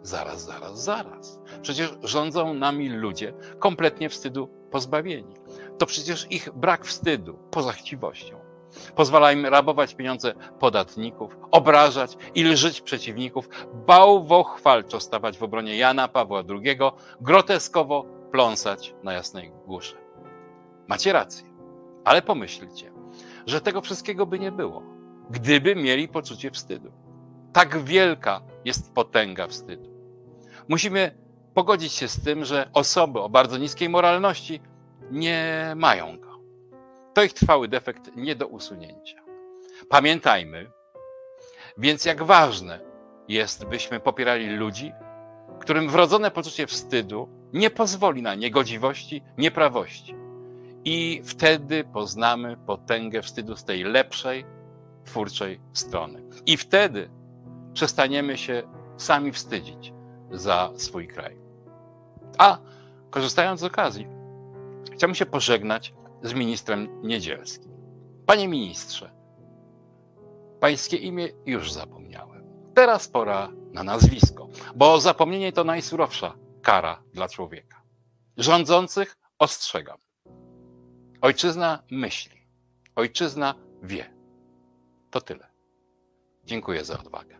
zaraz, zaraz, zaraz. Przecież rządzą nami ludzie kompletnie wstydu pozbawieni. To przecież ich brak wstydu, poza chciwością, pozwala im rabować pieniądze podatników, obrażać i lżyć przeciwników, bałwochwalczo stawać w obronie Jana Pawła II, groteskowo pląsać na jasnej górze. Macie rację, ale pomyślcie, że tego wszystkiego by nie było, gdyby mieli poczucie wstydu. Tak wielka jest potęga wstydu. Musimy pogodzić się z tym, że osoby o bardzo niskiej moralności nie mają go. To ich trwały defekt nie do usunięcia. Pamiętajmy więc, jak ważne jest, byśmy popierali ludzi, którym wrodzone poczucie wstydu nie pozwoli na niegodziwości, nieprawości. I wtedy poznamy potęgę wstydu z tej lepszej, twórczej strony. I wtedy przestaniemy się sami wstydzić za swój kraj. A korzystając z okazji, chciałbym się pożegnać z ministrem Niedzielskim. Panie ministrze, pańskie imię już zapomniałem. Teraz pora na nazwisko, bo zapomnienie to najsurowsza kara dla człowieka. Rządzących ostrzegam. Ojczyzna myśli, ojczyzna wie. To tyle. Dziękuję za odwagę.